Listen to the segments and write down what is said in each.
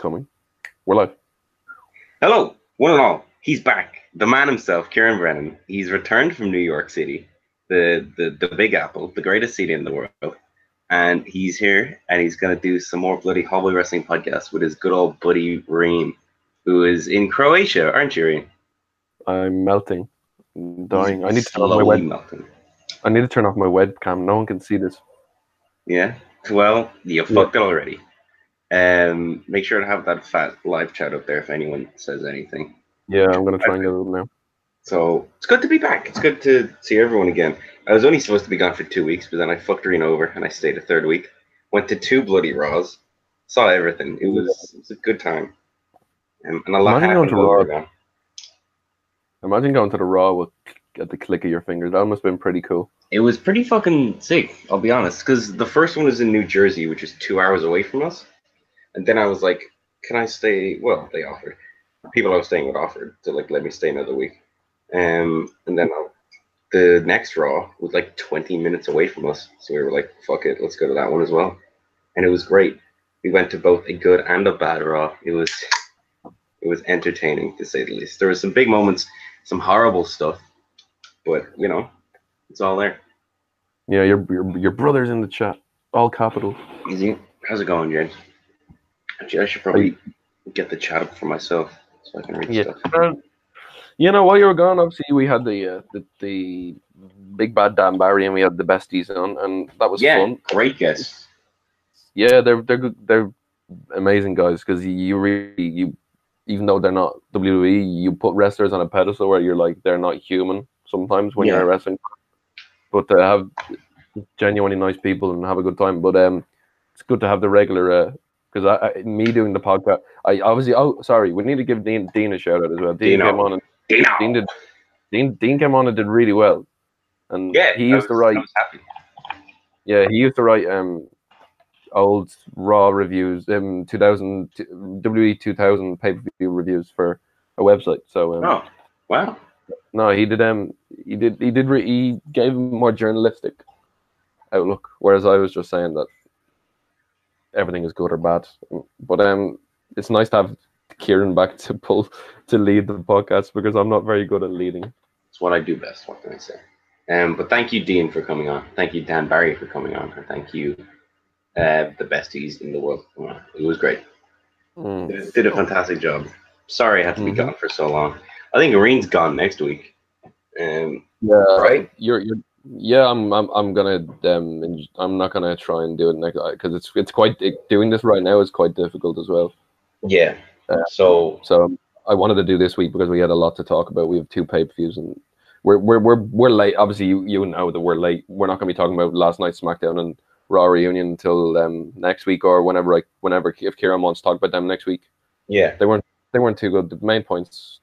coming. We're live. Hello, one and all. He's back. The man himself, Kieran Brennan. He's returned from New York City, the, the, the Big Apple, the greatest city in the world. And he's here and he's going to do some more bloody Hallway Wrestling podcast with his good old buddy Rian, who is in Croatia, aren't you, Rian? I'm melting, I'm dying. I need to turn off my web. melting. I need to turn off my webcam. No one can see this. Yeah. Well, you fucked it already. Um, make sure to have that fat live chat up there if anyone says anything. Yeah, I'm gonna try and get it up now. So it's good to be back. It's good to see everyone again. I was only supposed to be gone for two weeks, but then I fucked Rian over and I stayed a third week. Went to two bloody Raws, saw everything. It was it was a good time, and, and a lot Imagine going to Raw. Imagine going to the Raw with at the click of your fingers. That must have been pretty cool. It was pretty fucking sick. I'll be honest, because the first one was in New Jersey, which is two hours away from us, and then I was like, "Can I stay?" Well, they offered. People I was staying with offered to like let me stay another week, um, and then I, the next Raw was like 20 minutes away from us, so we were like, "Fuck it, let's go to that one as well," and it was great. We went to both a good and a bad Raw. It was it was entertaining to say the least. There were some big moments, some horrible stuff, but you know, it's all there. Yeah, your your, your brother's in the chat, all capital. Easy. How's it going, James? Actually, I should probably get the chat up for myself so I can read Yeah. stuff. Uh, you know, while you were gone, obviously we had the uh, the, the big bad Dan Barry and we had the besties on, and that was Yeah, fun. great guess. Yeah, they're they're good. They're amazing guys because you really you, even though they're not WWE, you put wrestlers on a pedestal where you're like they're not human sometimes when Yeah. you're wrestling. But to have genuinely nice people and have a good time. But um, it's good to have the regular because I, I me doing the podcast. I obviously oh sorry, we need to give Dean Dean a shout out as well. Dean Dino. came on and Dino. Dean did Dean Dean came on and did really well. And Yeah, he used to write happy. yeah, he used to write um old raw reviews, um 2000 WWE 2000 pay per view reviews for a website. So um, Oh, wow. no, he did um he did he did re- he gave him more journalistic outlook, whereas I was just saying that everything is good or bad. But um, it's nice to have Kieran back to pull to lead the podcast because I'm not very good at leading. It's what I do best. What can I say? Um, but thank you, Dean, for coming on. Thank you, Dan Barry, for coming on. And thank you, uh, the besties in the world. for coming on. It was great. Mm. Did, did a fantastic job. Sorry I had to be Mhm. gone for so long. I think Ireen's gone next week. Um, Yeah, Right? You're, you're, yeah. I'm, I'm, I'm gonna, um, I'm not gonna try and do it next because it's, it's quite it, doing this right now is quite difficult as well. yeah. Uh, So So I wanted to do this week because we had a lot to talk about. We have two pay per views and we're, we're, we're, we're late. Obviously, you, you know that we're late. We're not gonna be talking about last night's SmackDown and Raw reunion until um next week or whenever like whenever if Kieran wants to talk about them next week. yeah, They weren't, they weren't too good. The main points,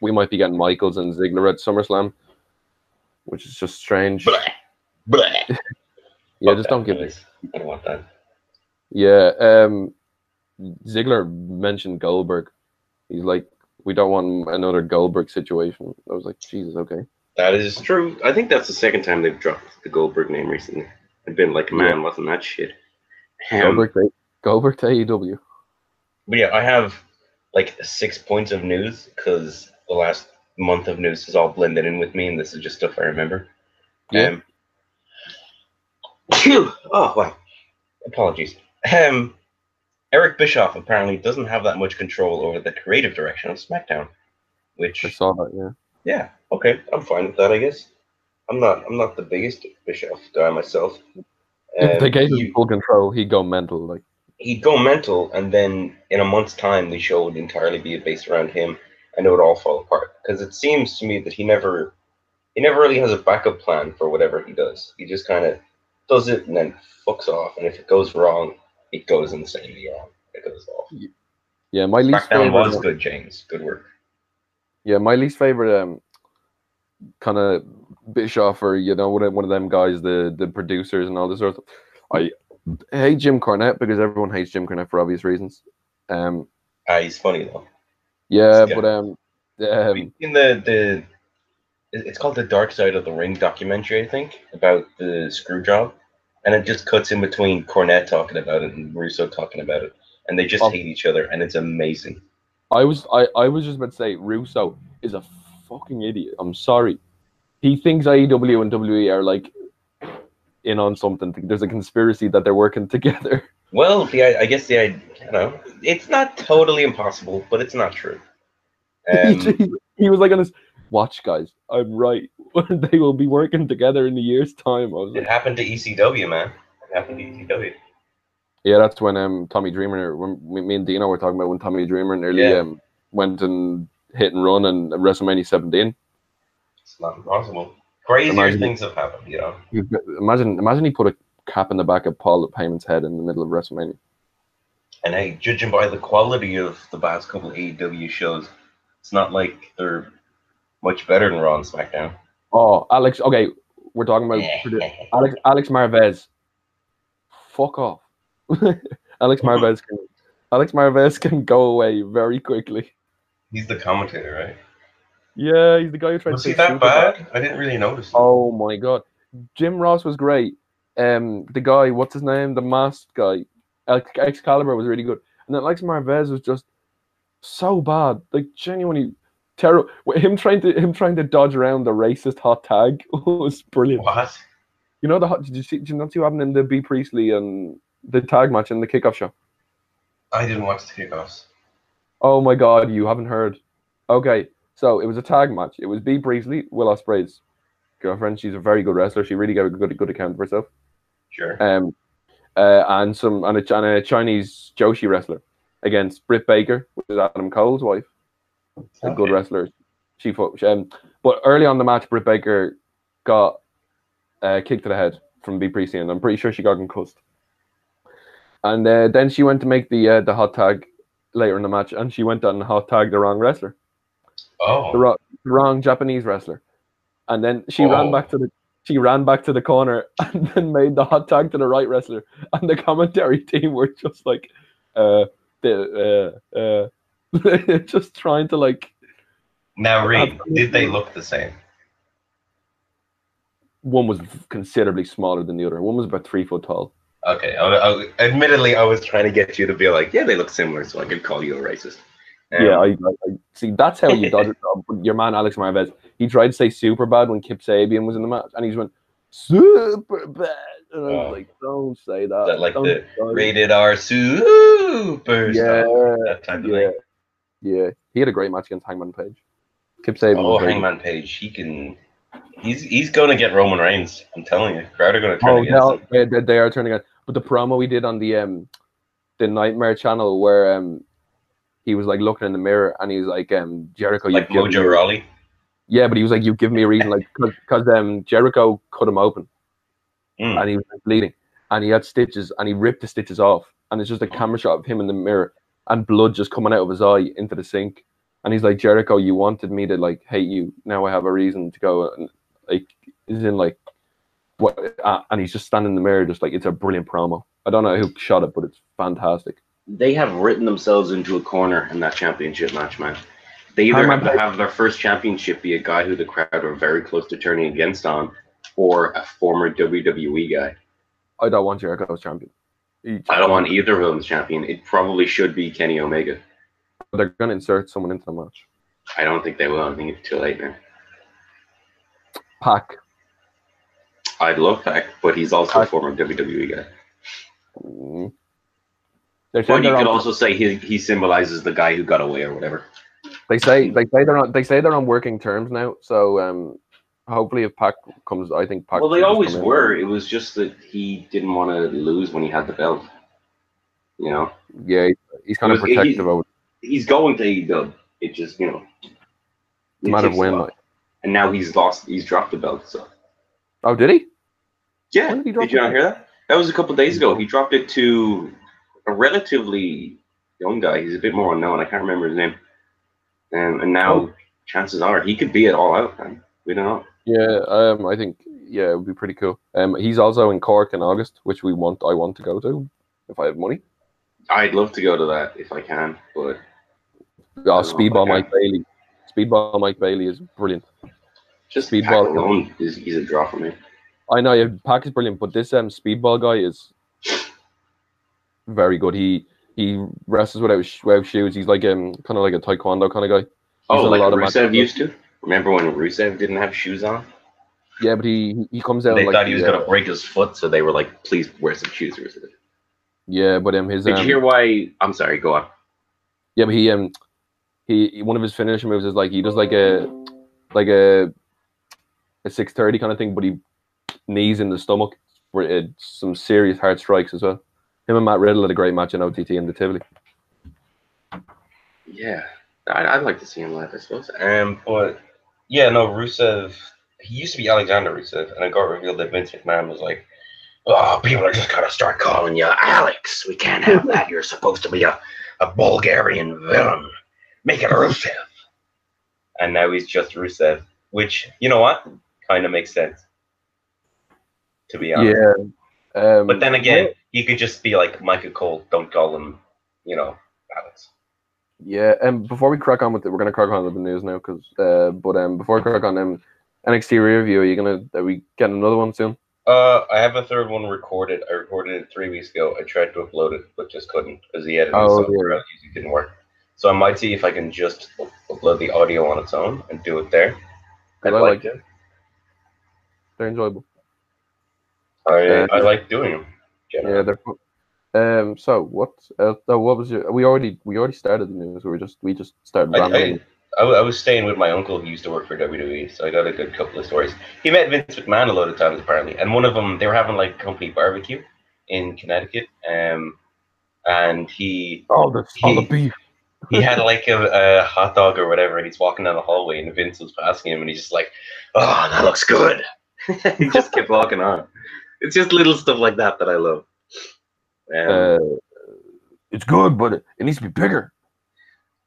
we might be getting Michaels and Ziggler at SummerSlam, which is just strange. Bleh. Bleh. Yeah, Fuck just don't give it. noise. I don't want that. Yeah, um, Ziggler mentioned Goldberg. He's like, we don't want another Goldberg situation. I was like, Jesus, okay. That is true. I think that's the second time they've dropped the Goldberg name recently. I've been like, man, wasn't that shit? Um, Goldberg, to, Goldberg to AEW. But yeah, I have like six points of news because the last month of news is all blended in with me, and this is just stuff I remember. Yeah. Um, oh wow. Apologies. Um, Eric Bischoff apparently doesn't have that much control over the creative direction of SmackDown, which I saw that. Yeah, yeah, okay, I'm fine with that. I guess I'm not I'm not the biggest Bischoff guy myself. if Um, they gave him full control, he'd go mental. Like, he'd go mental, and then in a month's time, the show would entirely be based around him, and it would all fall apart. Because it seems to me that he never, he never really has a backup plan for whatever he does. He just kind of does it and then fucks off, and if it goes wrong, it goes insanely wrong. It goes off. yeah, my least favorite. was good, James. Good work. Yeah, my least favorite um kind of Bischoff or you know one of, one of them guys, the the producers and all this sort of. I hate Jim Cornette because everyone hates Jim Cornette for obvious reasons. Um, Ah, he's funny though. Yeah, Yeah. but um, um, in the the it's called the Dark Side of the Ring documentary, I think, about the screw job, and it just cuts in between Cornette talking about it and Russo talking about it, and they just Oh. hate each other, and it's amazing. I was I, I was just about to say Russo is a fucking idiot. I'm sorry. He thinks AEW and WWE are like in on something. There's a conspiracy that they're working together. Well, the I I guess the I you know it's not totally impossible, but it's not true. Um, he, he was like on his watch, guys. I'm right. they will be working together in a year's time. I was it like, happened to ECW, man. It happened to ECW. yeah, that's when um Tommy Dreamer, when me me and Dino were talking about when Tommy Dreamer nearly Yeah. um went and hit and run and WrestleMania 17. It's not impossible. Crazier Imagine- things have happened, you know. Imagine, imagine he put a cap in the back of Paul Heyman's head in the middle of WrestleMania. And hey, judging by the quality of the past couple of AEW shows, it's not like they're much better than Raw and SmackDown. Oh, Alex. Okay, we're talking about Alex. Alex Marvez. Fuck off. Alex Marvez can. Alex Marvez can go away very quickly. He's the commentator, right? Yeah, he's the guy who tried Was to he say that bad? I didn't really notice. Oh my god, Jim Ross was great. Um, the guy, what's his name? The masked guy, Ex- Excalibur was really good, and then Alex Marvez was just so bad, like genuinely terrible. Him trying to him trying to dodge around the racist hot tag was brilliant. What? You know the hot? Did you see? Did you not see what happened in the Bea Priestley and the tag match in the kickoff show? I didn't watch the kickoffs. Oh my god, you haven't heard? Okay, so it was a tag match. It was Bea Priestley, Will Ospreay's girlfriend. She's a very good wrestler. She really gave a good good account of herself. Sure. um, uh, and some and a, and a Chinese Joshi wrestler against Britt Baker, which is Adam Cole's wife, a good wrestler. She fought, um, but early on the match, Britt Baker got uh, kicked to the head from Bea Priestley, and I'm pretty sure she got concussed. And uh, then she went to make the uh, the hot tag later in the match, and she went on hot tag the wrong wrestler, Oh. the wrong Japanese wrestler, and then she Oh. ran back to the she ran back to the corner and then made the hot tag to the right wrestler, and the commentary team were just like, uh, the uh, uh, just trying to like Now, Reed, did they look the same? one was considerably smaller than the other. One was about three foot tall. Okay. I, I, admittedly, I was trying to get you to be like, yeah, they look similar, so I could call you a racist. Um, yeah, I, I, I see. That's how you dodge it. Your man Alex Marvez, he tried to say super bad when Kip Sabian was in the match, and he just went super bad. And I was Oh. like, don't say that. that like Don't the rated R super Yeah, that type of yeah, thing. yeah. He had a great match against Hangman Page. Kip Sabian. Oh, was very good. Hangman Page, he can. He's he's going to get Roman Reigns. I'm telling you, crowd are going to turn Oh, against no, him. they, they, they are turning on. But the promo we did on the um the Nightmare channel where um he was like looking in the mirror and he was like um Jericho, Like Mojo Rawley. Yeah, but he was like, you give me a reason, like, because um Jericho cut him open Mm. and he was like, bleeding, and he had stitches, and he ripped the stitches off, and it's just a camera shot of him in the mirror, and blood just coming out of his eye into the sink, and he's like, Jericho, you wanted me to like hate you, now I have a reason to go, and like, is in like, what, uh, and he's just standing in the mirror, just like it's a brilliant promo. I don't know who shot it, but it's fantastic. They have written themselves into a corner in that championship match, man. They either have to have their first championship be a guy who the crowd are very close to turning against on, or a former WWE guy. I don't want Jericho as champion. He- I don't want either of them as champion. It probably should be Kenny Omega. They're gonna insert someone into the match. I don't think they will. I think it's too late now. Pac. I'd love Pac, but he's also a former WWE guy. Mm. They're But you could on- also say he, he symbolizes the guy who got away or whatever. They say they say they're on they say they're on working terms now. So um, hopefully if Pac comes, I think Pac. Well, they always were. It was just that he didn't want to lose when he had the belt. You know, Yeah, he's kind It of was- he- protective he's going to AEW. It just you know, matter takes when. Like, and now he's lost. He's dropped the belt. So oh, did he? yeah, did he did you not hear that? That was a couple days ago. He dropped it to a relatively young guy. He's a bit more unknown. I can't remember his name. Um, and now Oh. chances are he could be it all out, man. We don't know. Yeah, um, I think yeah, it would be pretty cool. Um, he's also in Cork in August, which we want. I want to go to if I have money. I'd love to go to that if I can, but Oh, Speedball Mike Bailey. Speedball Mike Bailey is brilliant. just Speedball. Alone is he's a draw for me. I know yeah, Pac is brilliant, but this um Speedball guy is very good. He he wrestles without without shoes. He's like um kind of like a taekwondo kind of guy. Oh, done a like lot of Rusev used to. Remember when Rusev didn't have shoes on? Yeah, but he he- comes out They like thought he was the, uh, gonna break his foot, so they were like, "Please wear some shoes, Rusev." yeah, but um his Did um, you hear why? I'm sorry. Go on. yeah, but he um he he- one of his finishing moves is like he does like a like a a six thirty kind of thing, but he knees in the stomach for uh, some serious hard strikes as well. Him and Matt Riddle had a great match in OTT in the Tivoli. Yeah, I, I'd like to see him live, I suppose. Um, but yeah, no, Rusev. He used to be Alexander Rusev, and it got revealed that Vince McMahon was like, "Oh, people are just gonna start calling you Alex. We can't have that. You're supposed to be a, a Bulgarian villain. Make it Rusev." And now he's just Rusev, which you know what, kind of makes sense. To be honest. Yeah. Um, But then again, he could just be like Michael Cole. Don't call him, you know, Alex. Yeah, and um, before we crack on with it, we're gonna crack on with the news now, because uh, but um, before we crack on um, NXT review, are you gonna are we getting another one soon? Uh, I have a third one recorded. I recorded it three weeks ago. I tried to upload it, but just couldn't because the editing Oh, software I was didn't work. So I might see if I can just upload the audio on its own and do it there. I'd I like like to. They're enjoyable. I, Uh, I like doing them. Yeah, they're. Um, so what? Uh, oh, what was your? We already we already started the news. We were just we just started I, rambling. I, I, I was staying with my uncle who used to work for WWE, so I got a good couple of stories. He met Vince McMahon a lot of times apparently, and one of them they were having like a company barbecue in Connecticut, um, and he all the all the beef. he had like a, a hot dog or whatever, and he's walking down the hallway, and Vince was passing him, and he's just like, "Oh, that looks good." he just kept walking on. It's just little stuff like that that I love. Um, Uh, it's good, but it, needs to be bigger.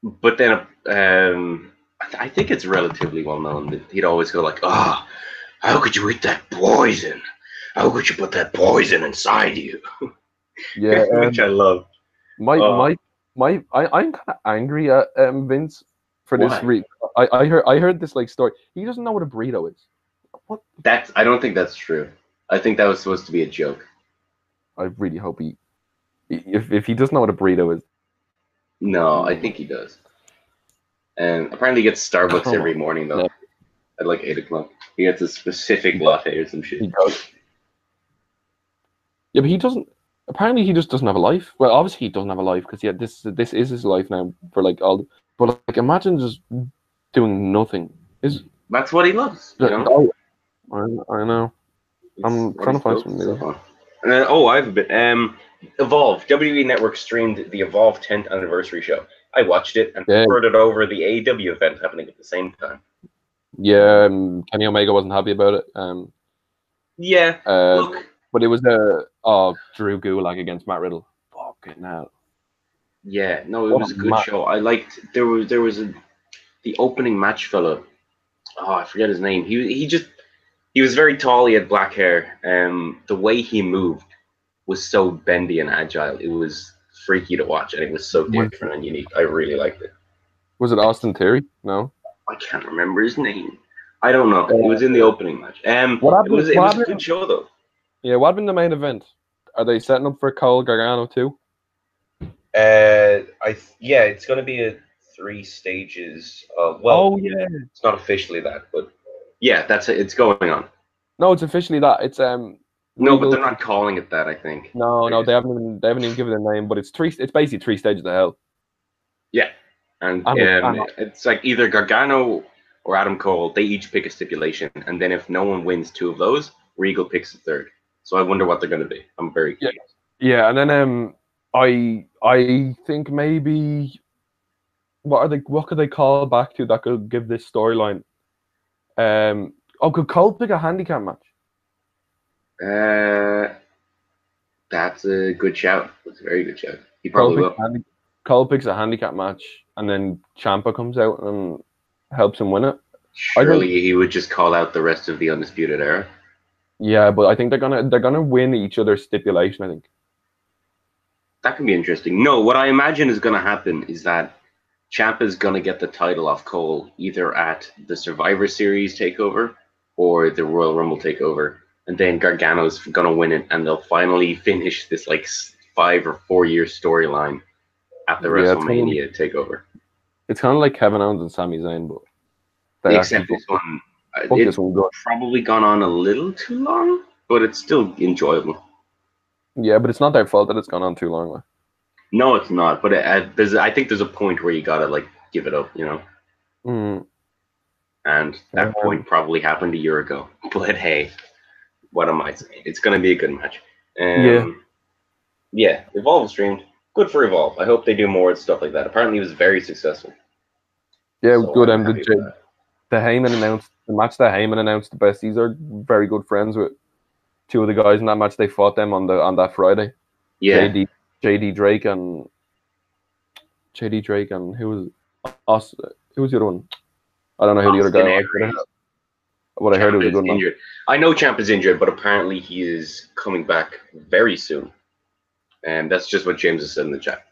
but then, um, I, th- I think it's relatively well known that he'd always go like, "Oh, how could you eat that poison? How could you put that poison inside you?" Yeah, um, which I love. my Oh. my my I I'm kind of angry at um Vince for this. Why? Re- I I heard I heard this like story. He doesn't know what a burrito is. What? That's I don't think that's true. I think that was supposed to be a joke. I really hope he. If if he doesn't know what a burrito is, No, I think he does. And apparently, he gets Starbucks Come every morning though, No. at like eight o'clock. He gets a specific latte or some shit. he does. Yeah, but he doesn't. Apparently, he just doesn't have a life. Well, obviously, he doesn't have a life because yeah, this this is his life now for like all. But like, imagine just doing nothing. Is That's what he loves. You know? oh, I, I know. I'm trying to find he's some built news. so. And then, oh, I have a bit. Um, Evolve WWE Network streamed the Evolve 10th anniversary show. I watched it and Yeah. heard it over the AEW event happening at the same time. Yeah, um, Kenny Omega wasn't happy about it. Um, Yeah, uh, look, but it was a uh, Drew Gulak against Matt Riddle. Fucking hell. Yeah, no, it What was a good match. show. I liked there was there was a the opening match fella. Oh, I forget his name. He he just he was very tall. He had black hair. Um, the way he moved was so bendy and agile. It was freaky to watch, and it was so different and unique. I really liked it. Was it Austin Theory? No. I can't remember his name. I don't know. It was in the opening match. Um, What it happened- was it what was a happened- good show though. Yeah, what happened in the main event? Are they setting up for Cole Gargano too? Uh, I yeah, it's going to be a three stages. Of, well, oh yeah. it's not officially that, but yeah, that's it. It's going on. No, it's officially that. It's um. No, but they're not calling it that. I think. No, no, they haven't even they haven't even given a name, but it's three. It's basically three stages of hell. Yeah, and um, it's like either Gargano or Adam Cole. They each pick a stipulation, and then if no one wins two of those, Regal picks the third. So I wonder what they're going to be. I'm very Yeah. Yeah, and then um, I I think maybe what are they? What could they call back to that could give this storyline? Um, oh, could Cole pick a handicap match? Uh, that's a good shout. That's a very good shout. He probably Cole will. picks, a handi- Cole picks a handicap match, and then Ciampa comes out and helps him win it. Surely he would just call out the rest of the undisputed era. Yeah, but I think they're gonna they're gonna win each other's stipulation. I think. That can be interesting. No, what I imagine is to happen is that Ciampa's going to get the title off Cole either at the Survivor Series takeover or the Royal Rumble takeover, and then Gargano's going to win it, and they'll finally finish this like five or four year storyline at the Yeah, it's WrestleMania takeover. It's kind of like Kevin Owens and Sami Zayn, but Except this one, uh, it's this one good. probably gone on a little too long, but it's still enjoyable. Yeah, but it's not their fault that it's gone on too long. Like. No, it's not. But it, uh, there's, I think there's a point where you gotta like give it up, you know. Mm, And that Um, point probably happened a year ago. But hey, what am I saying? It's gonna be a good match. Um, Yeah. Yeah. Evolve streamed. Good for Evolve. I hope they do more stuff like that. Apparently, it was very successful. yeah, So good. I'm Um, the, happy J- with that. the Heyman announced the match that Heyman announced the besties are very good friends with two of the guys in that match. They fought them on the on that Friday. Yeah. JD JD Drake and JD Drake and who was us? Who was the other one? I don't know who the other guy Austin was. Aries. But I heard was a good injured. I know Champ is injured, but apparently he is coming back very soon. And that's just what James has said in the chat.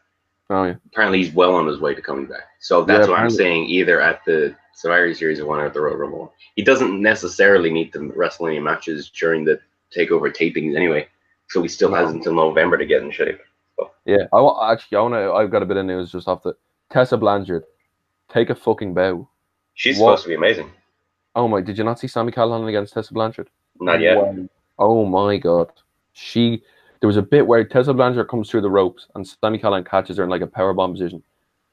Oh yeah, Apparently he's well on his way to coming back. So that's Yeah, what I'm saying, either at the Survivor Series or one at the Royal Rumble. He doesn't necessarily need the WrestleMania matches during the takeover tapings anyway. So he still No. has until November to get in shape. Yeah. I wa- actually I want to. I've got a bit of news just off the Tessa Blanchard. Take a fucking bow. She's What? supposed to be amazing. Oh my! Did you not see Sami Callihan against Tessa Blanchard? Not yet. Wow. Oh my god. She there was a bit where Tessa Blanchard comes through the ropes and Sami Callihan catches her in like a power bomb position.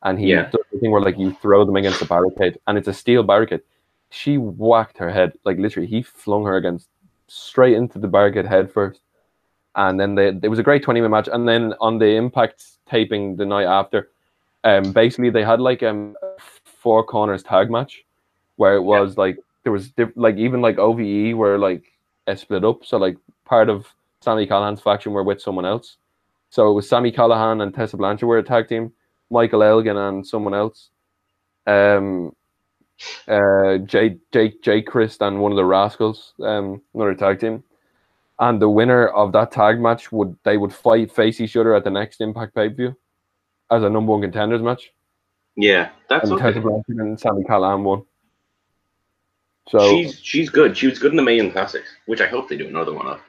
And he Yeah. does the thing where like you throw them against the barricade and it's a steel barricade. She whacked her head, like literally he flung her against straight into the barricade head first. And then they, it was a great 20 minute match. And then on the impact taping the night after, um basically they had like um four corners tag match where it was like there was diff- like even like OVE were like uh, split up. So like part of Sami Callihan's faction were with someone else. So it was Sami Callihan and Tessa Blanchard were a tag team. Michael Elgin and someone else. Um, uh, Jay Jake Jay Crist and one of the Rascalz. Um, another tag team. And the winner of that tag match would they would fight face each other at the next Impact pay per view as a number one contenders match. Yeah, that's And okay. And Sami Callihan won. So she's she's good. She was good in the Mae Young Classics, which I hope they do another one of.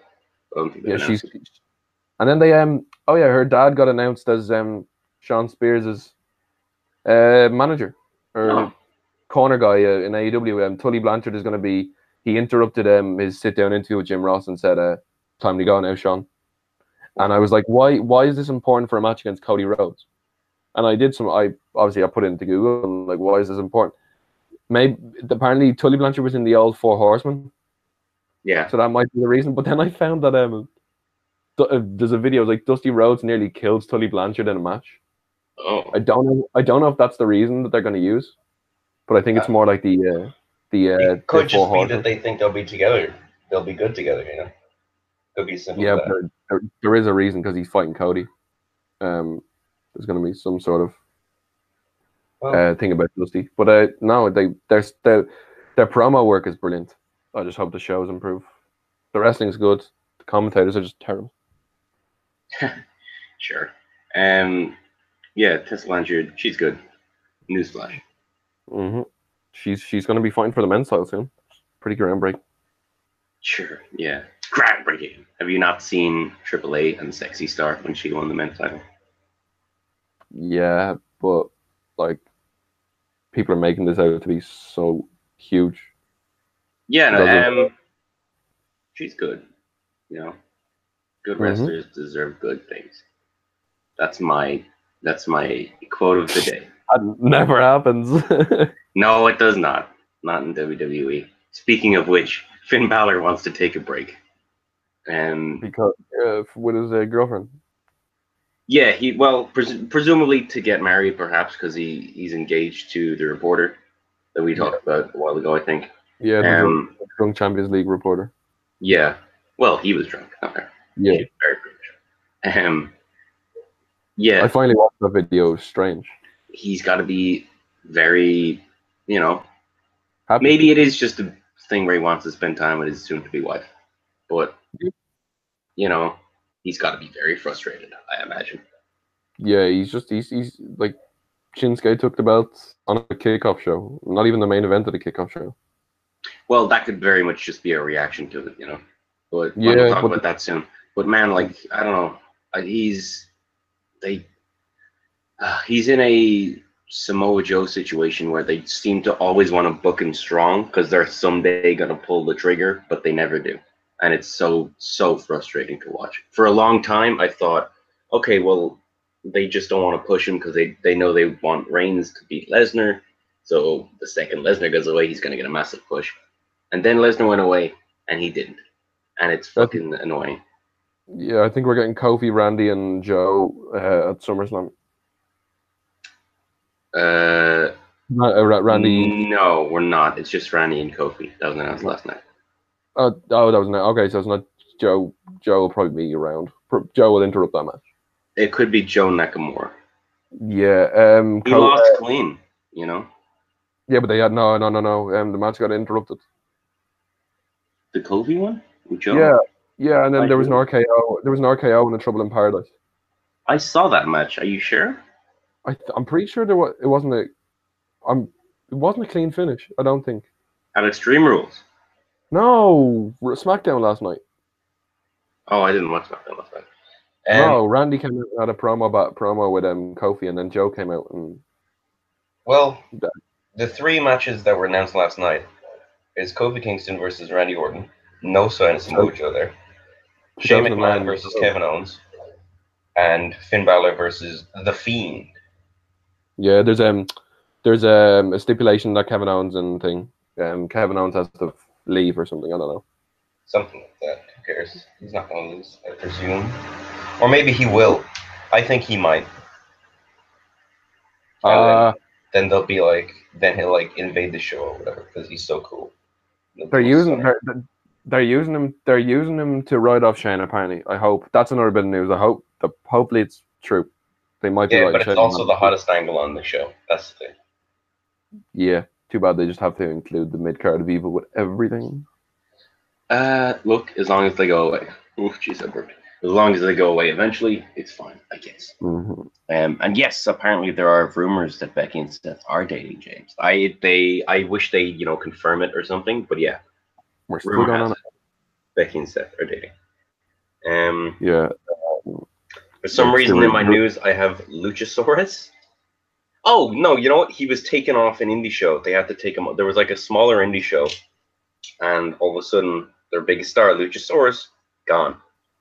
I don't think they yeah, she's. it. And then they um oh yeah, her dad got announced as um Shawn Spears' uh, manager or Oh. corner guy uh, in AEW. Um, Tully Blanchard is going to be. He interrupted um his sit down interview with Jim Ross and said, uh, "Time to go now, Sean." And I was like, "Why? Why is this important for a match against Cody Rhodes?" And I did some. I obviously I put it into Google and like, why is this important? Maybe apparently Tully Blanchard was in the old Four Horsemen, Yeah. so that might be the reason. But then I found that um, uh, there's a video like Dusty Rhodes nearly kills Tully Blanchard in a match. Oh. I don't know. I don't know if that's the reason that they're going to use, but I think it's Uh, more like the uh, the uh, it could just be that they think they'll be together. They'll be good together, you know. Could be simple. Yeah, there, there, there is a reason because he's fighting Cody. Um, there's going to be some sort of Well, uh, thing about Dusty, but uh, no, they there's their their promo work is brilliant. I just hope the shows improve. The wrestling's good. The commentators are just terrible. Sure. Um. Yeah, Tessa Blanchard, she's good. Newsflash. hmm She's she's going to be fighting for the men's title soon. Pretty groundbreaking. Sure. Yeah. Groundbreaking. Have you not seen Triple A and Sexy Star when she won the men's title? Yeah, but like people are making this out to be so huge. Yeah. No, um. She's good. You know, good Mhm. wrestlers deserve good things. That's my that's my quote of the day. That never happens. No, it does not. Not in WWE. Speaking of which, Finn Balor wants to take a break. and because uh, with his uh, girlfriend. yeah, he well, pres- presumably to get married, perhaps because he he's engaged to the reporter that we talked about a while ago. I think. Yeah, the Um, drunk, Champions League reporter. yeah. Well, he was drunk. Okay. Yeah, very. Um. Yeah, I finally watched that video. Strange. he's got to be very, you know, Happy. maybe it is just a thing where he wants to spend time with his soon-to-be wife, but you know, he's got to be very frustrated. I imagine. Yeah, he's just he's he's like Shinsuke took the belt on a kickoff show. Not even the main event of the kickoff show. Well, that could very much just be a reaction to it, you know. But Yeah, we'll talk but- about that soon. But man, like I don't know, uh, he's they Uh, he's in a Samoa Joe situation where they seem to always want to book him strong because they're someday going to pull the trigger, but they never do. And it's so, so frustrating to watch. For a long time, I thought, okay, well, they just don't want to push him because they, they know they want Reigns to beat Lesnar. So the second Lesnar goes away, he's going to get a massive push. And then Lesnar went away, and he didn't. And it's fucking annoying. Yeah, I think we're getting Kofi, Randy, and Joe uh, at SummerSlam. Uh, Ra- uh, Randy. No, we're not. It's just Randy and Kofi. That was announced last night. Oh, oh, that was not okay. So it's not Joe. Joe will probably be around. Joe will interrupt that match. It could be Joe Nakamura. Yeah. Um. He lost clean, you know. yeah, but they had no, no, no, no. Um, the match got interrupted. The Kofi one with Joe. Yeah, yeah, and then I there was an. RKO. There was an RKO in the Trouble in Paradise. I saw that match. Are you sure? I th- I'm pretty sure there was. It wasn't a. I'm. It wasn't a clean finish. I don't think. At Extreme Rules. No, SmackDown last night. Oh, I didn't watch that last night. Um, no, Randy came out had a promo about promo with um Kofi, and then Joe came out and Well, That- the three matches that were announced last night is Kofi Kingston versus Randy Orton. No sign of Samoa Joe there. Shane Joe's McMahon versus Kevin Owens. And Finn Balor versus The Fiend. Yeah, there's um there's um a stipulation that Kevin Owens and thing um Kevin Owens has to leave or something. I don't know. Something like that. Who cares? He's not going to lose, I presume. Or maybe he will. I think he might. Uh, then they'll be like, then he'll like invade the show or whatever because he's so cool. they're using they're, they're using him they're using him to ride off Shane. Apparently, I hope that's another bit of news. I hope that hopefully it's true. They might be Yeah, but it's also the hottest angle on the show. That's the thing. Yeah, too bad they just have to include the mid card of evil with everything. Uh, look, as long as they go away. Oof, jeez, I burped. As long as they go away eventually, it's fine, I guess. hmm Um, and yes, apparently there are rumors that Becky and Seth are dating James. I they I wish they you know confirm it or something, but yeah, We're still going on. it. Becky and Seth are dating. Um, Yeah, for some It's reason in my news I have Luchasaurus. Oh no, you know what? He was taken off an indie show. They had to take him. There was like a smaller indie show, and all of a sudden their biggest star, Luchasaurus, gone.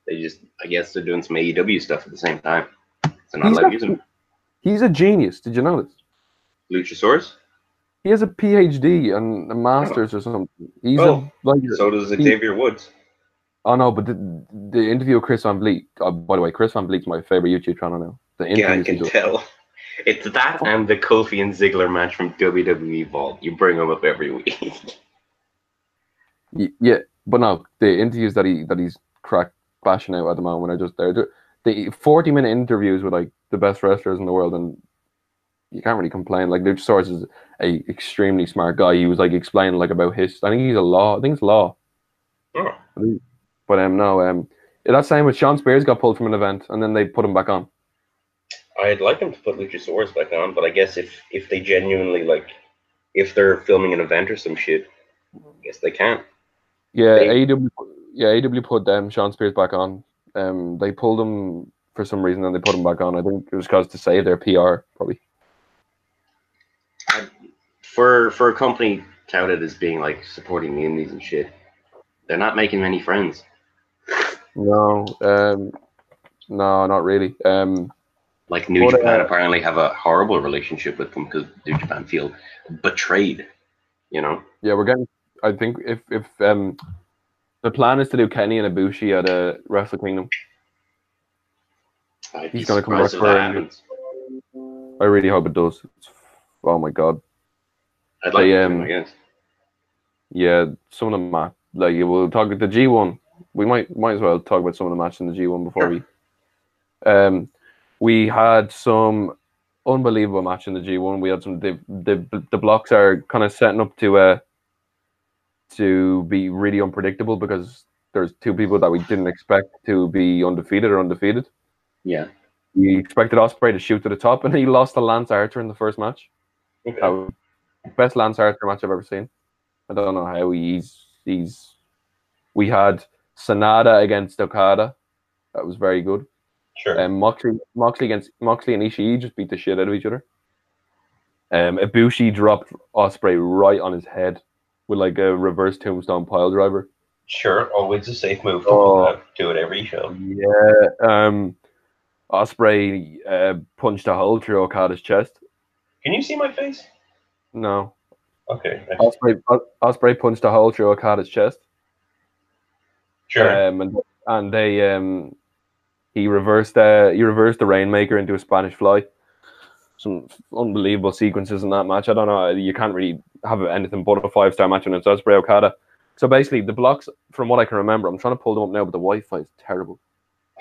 They just, I guess, they're doing some AEW stuff at the same time. So not He's allowed to him. he's a genius. Did you notice? Luchasaurus. He has a PhD and a master's or something. He's Oh, a, like So does He- Xavier Woods. Oh no, but the, the interview with Chris Van Vliet. Uh, by the way, Chris Van Vliet's my favorite YouTube channel now. The Yeah, I can tell. It's that and the Kofi and Ziggler match from WWE Vault. You bring them up every week. Yeah, but no, the interviews that he that he's crack bashing out at the moment are just there. The- forty minute interviews with like the best wrestlers in the world, and you can't really complain. Like Luchasaurus is a extremely smart guy. He was like explaining like about his. I think he's a law. I think it's law. Oh. But um, no, um, that same with Shawn Spears got pulled from an event, and then they put him back on. I'd like them to put Luchasaurus back on, but I guess if if they genuinely like, if they're filming an event or some shit, I guess they can't. Yeah, They- AEW. Yeah, AEW put um, Shawn Spears back on. Um, they pulled him for some reason, and they put him back on. I think it was because to save their PR, probably. For for a company touted as being like supporting the indies and shit, they're not making many friends. No, um, no, not really. Um, Like New But, uh, Japan apparently have a horrible relationship with them because New Japan feel betrayed. You know. yeah, we're getting. I think if if um, the plan is to do Kenny and Ibushi at a Wrestle Kingdom, I'd He's gonna come back for. I really hope it does. It's, oh my god, I'd like They, to, um, I guess. yeah, some of them like we'll talk about the G one. We might might as well talk about some of the matches in the G one before Sure. we. Um, we had some unbelievable match in the G one. We had some the the the blocks are kind of setting up to uh to be really unpredictable because there's two people that we didn't expect to be undefeated or undefeated. Yeah. We expected Ospreay to shoot to the top, and he lost to Lance Archer in the first match. Okay. That was best Lance Archer match I've ever seen. I don't know how he's he's. We had Sanada against Okada. That was very good. Sure. Um, Moxley, Moxley against Moxley and Ishii just beat the shit out of each other. Um, Ibushi dropped Ospreay right on his head with like a reverse tombstone pile driver. sure. Always a safe move to Oh. uh, do it every show. Yeah. Um, Ospreay uh, punched a hole through Okada's chest. Can you see my face? No, Okay. Ospreay Ospreay punched a hole through Okada's chest. Sure. Um, and and they um, he reversed uh, he reversed the Rainmaker into a Spanish Fly. Some unbelievable sequences in that match. I don't know. You can't really have anything but a five star match when it's Ospreay Okada. So basically, the blocks, from what I can remember, I'm trying to pull them up now, but the Wi-Fi is terrible.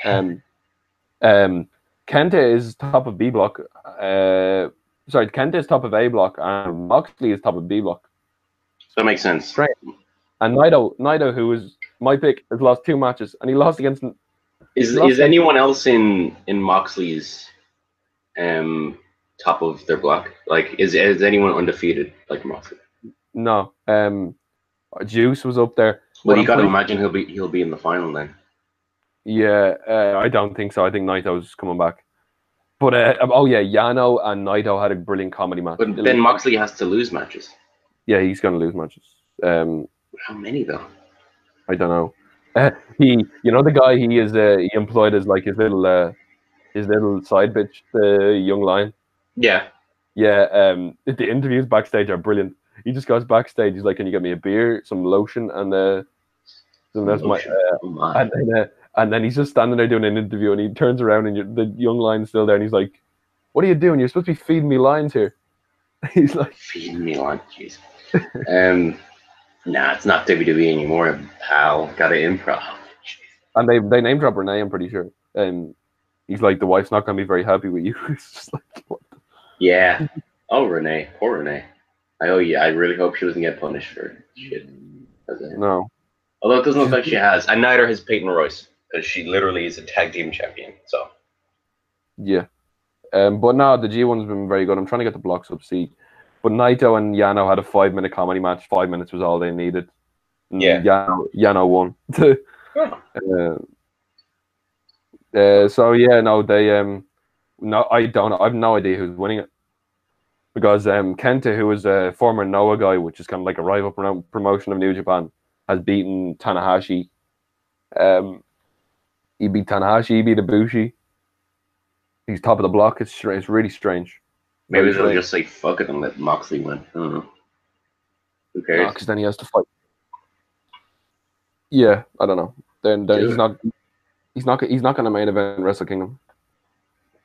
Um, um, Kenta is top of B block. Uh, sorry, Kenta is top of A block, and Moxley is top of B block. So that makes sense. Right. And Naito, Naito, who was my pick, has lost two matches, and he lost against Is Lost is anyone else in in Moxley's um top of their block? Like, is is anyone undefeated like Moxley? no. Um, Juice was up there. Well, But you got to pretty- imagine he'll be he'll be in the final then. Yeah, uh, I don't think so. I think Naito's coming back. But uh, oh yeah, Yano and Naito had a brilliant comedy match. But then Moxley has to lose matches. yeah, he's gonna lose matches. Um, How many though? I don't know. Uh, he, you know, the guy he is uh, he employed as like his little uh, his little side bitch, the young lion. Yeah. Yeah, um, the interviews backstage are brilliant. He just goes backstage. He's like, "Can you get me a beer, some lotion, and uh, some that's my." Uh, my. and then, uh, and then he's just standing there doing an interview, and he turns around, and the young lion's still there, and he's like, "What are you doing? You're supposed to be feeding me lions here." He's like, Feeding me on, jeez. um, nah, it's not WWE anymore, pal. Got to improv. and they they name drop Renee. I'm pretty sure. And he's like, "The wife's not gonna be very happy with you." it's just like, what? Yeah. Oh, Renee. Poor Renee. I oh yeah. I really hope she doesn't get punished for shit. no. Although it doesn't look like she has, and neither has Peyton Royce. Because she literally is a tag team champion. So Yeah. Um, but no, the G1's been very good. I'm trying to get the blocks up. See, but Naito and Yano had a five minute comedy match. Five minutes was all they needed. And Yeah. Yano, Yano won. Uh, uh, so yeah, no, they um, no, I don't. know. I have no idea who's winning it because um, Kenta, who was a former Noah guy, which is kind of like a rival pro- promotion of New Japan, has beaten Tanahashi. Um, he beat Tanahashi. He beat Ibushi. He's top of the block. It's it's really strange. Maybe they'll just say fuck it and let Moxley win. I don't know. Who cares? because then he has to fight. Yeah, I don't know. Then, then Do he's it. not. He's not. He's not going to main event Wrestle Kingdom.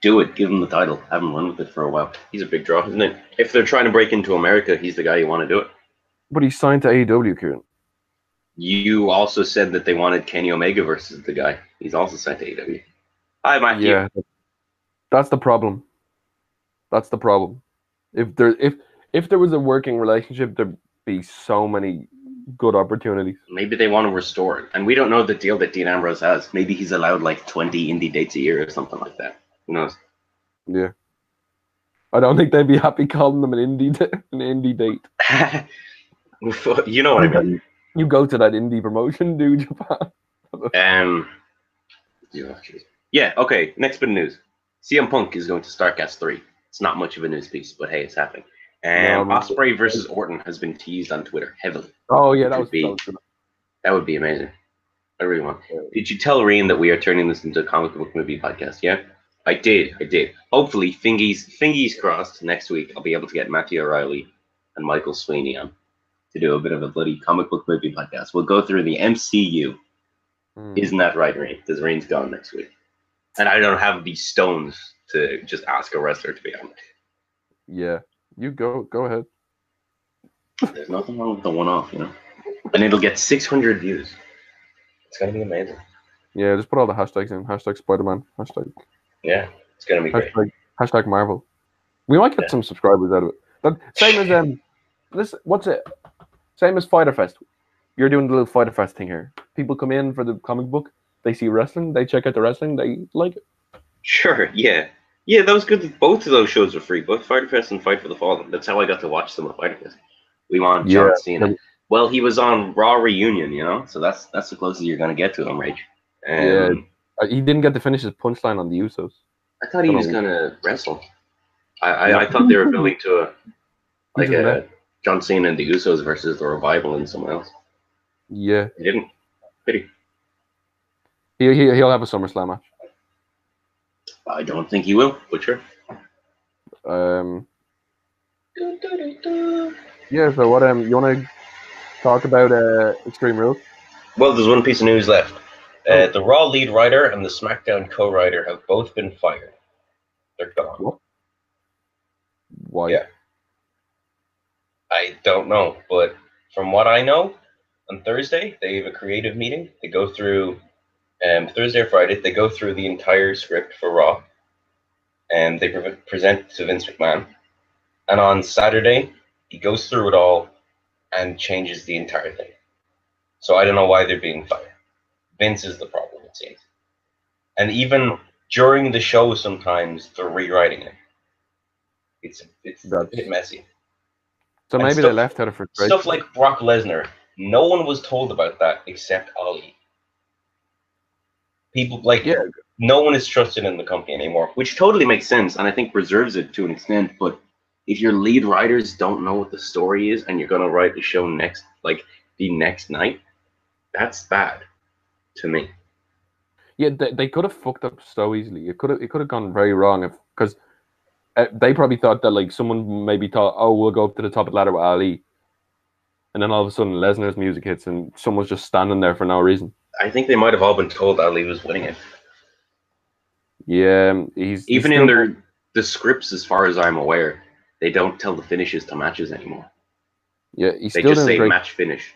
Do it. Give him the title. Have him run with it for a while. He's a big draw, isn't it? If they're trying to break into America, he's the guy you want to do it. But he's signed to AEW, Kieran. You also said that they wanted Kenny Omega versus the guy. He's also signed to AEW. Hi, Matthew. Yeah, that's the problem. That's the problem. If there if if there was a working relationship, there'd be so many good opportunities. Maybe they want to restore it. And we don't know the deal that Dean Ambrose has. Maybe he's allowed like 20 indie dates a year or something like that. Who knows? Yeah, I don't think they'd be happy calling them an indie da- an indie date. you know what I mean. You go to that indie promotion, dude. Japan. Um, yeah, okay. Next bit of news. CM Punk is going to Starcast 3. It's not much of a news piece, but hey, it's happening. Um, no. Ospreay versus Orton has been teased on Twitter heavily. Oh yeah, that Could was, be. that was good. That would be amazing. I really want. Did you tell Rian that we are turning this into a comic book movie podcast? Yeah, I did. I did. Hopefully, fingies fingies crossed. Next week, I'll be able to get Matthew O'Reilly and Michael Sweeney on to do a bit of a bloody comic book movie podcast. We'll go through the MCU. Mm. Isn't that right, Rain? Because Rain's gone next week, and I don't have the stones to just ask a wrestler to be on. Yeah, you go go ahead. There's nothing wrong with the one-off, you know. And it'll get 600 views. It's gonna be amazing. Yeah, just put all the hashtags in. Hashtag Spider Man. Hashtag Yeah, it's gonna be great. hashtag, hashtag Marvel. We might get Yeah. some subscribers out of it. But same as um, this what's it? Same as Fyter Fest. You're doing the little Fyter Fest thing here. People come in for the comic book. They see wrestling. They check out the wrestling. They like it. Sure, yeah. Yeah, that was good. Both of those shows were free, both Fyter Fest and Fight for the Fallen. That's how I got to watch some of Fyter Fest. We want John Yeah. Cena. Well, he was on Raw Reunion, you know, so that's that's the closest you're gonna get to him, Rach. Um, Yeah. Uh, He didn't get to finish his punchline on the Usos. I thought he was Oh. gonna wrestle. I, I, I thought they were building to a like a met. John Cena and the Usos versus the Revival and someone else. Yeah, He didn't. Pity. he, he he'll have a SummerSlam match. I don't think he will, Butcher. Um, yeah. So what? Um, you want to talk about uh Extreme Rules? Well, there's one piece of news left. Uh, Oh. the Raw lead writer and the SmackDown co-writer have both been fired. They're gone. What? Why? Yeah. I don't know, but from what I know, on Thursday they have a creative meeting. They go through, um, Thursday or Friday they go through the entire script for Raw, and they pre- present to Vince McMahon. And on Saturday he goes through it all and changes the entire thing. So I don't know why they're being fired. Vince is the problem, it seems. And even during the show, sometimes they're rewriting it. It's it's a bit messy. So And maybe they left out of frustration. Stuff like Brock Lesnar, no one was told about that except Ali. People like Yeah. no one is trusted in the company anymore. Which totally makes sense, and I think preserves it to an extent. But if your lead writers don't know what the story is, and you're gonna write the show next, like the next night, that's bad to me. Yeah, they, they could have fucked up so easily. It could have it could have gone very wrong if because uh, they probably thought that like someone maybe thought, oh, we'll go up to the top of the ladder with Ali, and then all of a sudden Lesnar's music hits and someone's just standing there for no reason. I think they might have all been told Ali was winning it. Yeah, he's he's Even in their the scripts, as far as I'm aware, they don't tell the finishes to matches anymore. yeah he's They still just say great. match finish.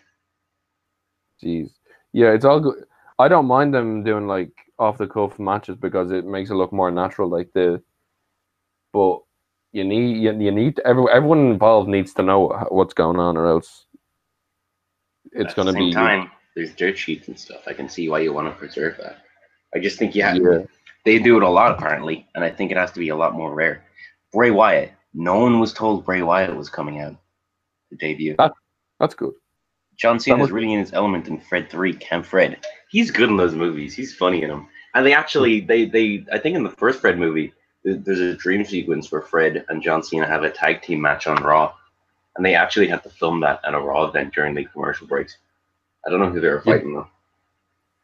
Jeez, yeah, it's all good. I don't mind them doing like off the cuff matches because it makes it look more natural. Like the, but you need you, you need every, everyone involved needs to know what's going on, or else it's going to be time. There's dirt sheets and stuff. I can see why you want to preserve that. I just think yeah, yeah. they do it a lot apparently, and I think it has to be a lot more rare. Bray Wyatt. No one was told Bray Wyatt was coming out to debut. That- That's good. John Cena was- really in his element in Fred Three, Camp Fred. He's good in those movies. He's funny in them. And they actually, they, they, I think in the first Fred movie, there's a dream sequence where Fred and John Cena have a tag team match on Raw, and they actually had to film that at a Raw event during the commercial breaks. I don't know who they were fighting though.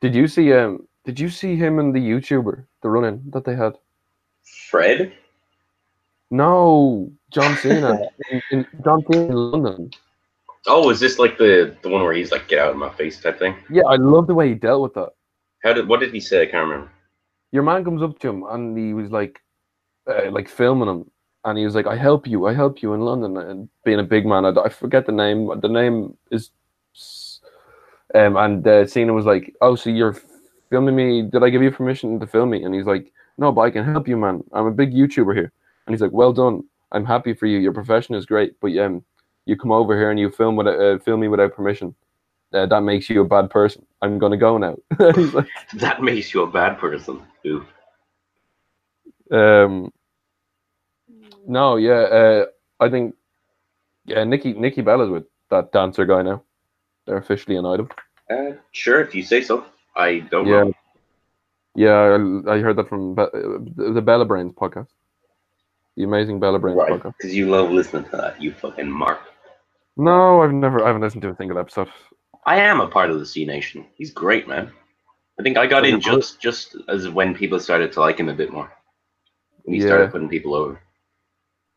Did you see um? Did you see him and the YouTuber the run-in that they had? Fred? No, John Cena in, in John Cena in London. Oh, is this like the the one where he's like "get out of my face" type thing? Yeah, I love the way he dealt with that. How did what did he say? I can't remember. Your man comes up to him and he was like, uh, like filming him, and he was like, "I help you, I help you in London." And being a big man, I, I forget the name. The name is, um, and uh, Cena was like, "Oh, so you're filming me? Did I give you permission to film me?" And he's like, "No, but I can help you, man. I'm a big YouTuber here." And he's like, "Well done. I'm happy for you. Your profession is great, but um, you come over here and you film with uh, film me without permission. Uh, that makes you a bad person. I'm gonna go now." like, That makes you a bad person. Oof. Um, no, yeah, uh, I think yeah, Nikki Nikki Bella's with that dancer guy now. They're officially an item. Uh, sure, if you say so. I don't Yeah, know. yeah, I, I heard that from the Bella Brains podcast, the amazing Bella Brains Right, podcast. because you love listening to that, you fucking mark. No, I've never, I haven't listened to a single episode. I am a part of the Cenation. He's great, man. I think I got in just just as when people started to like him a bit more. When he Yeah. started putting people over.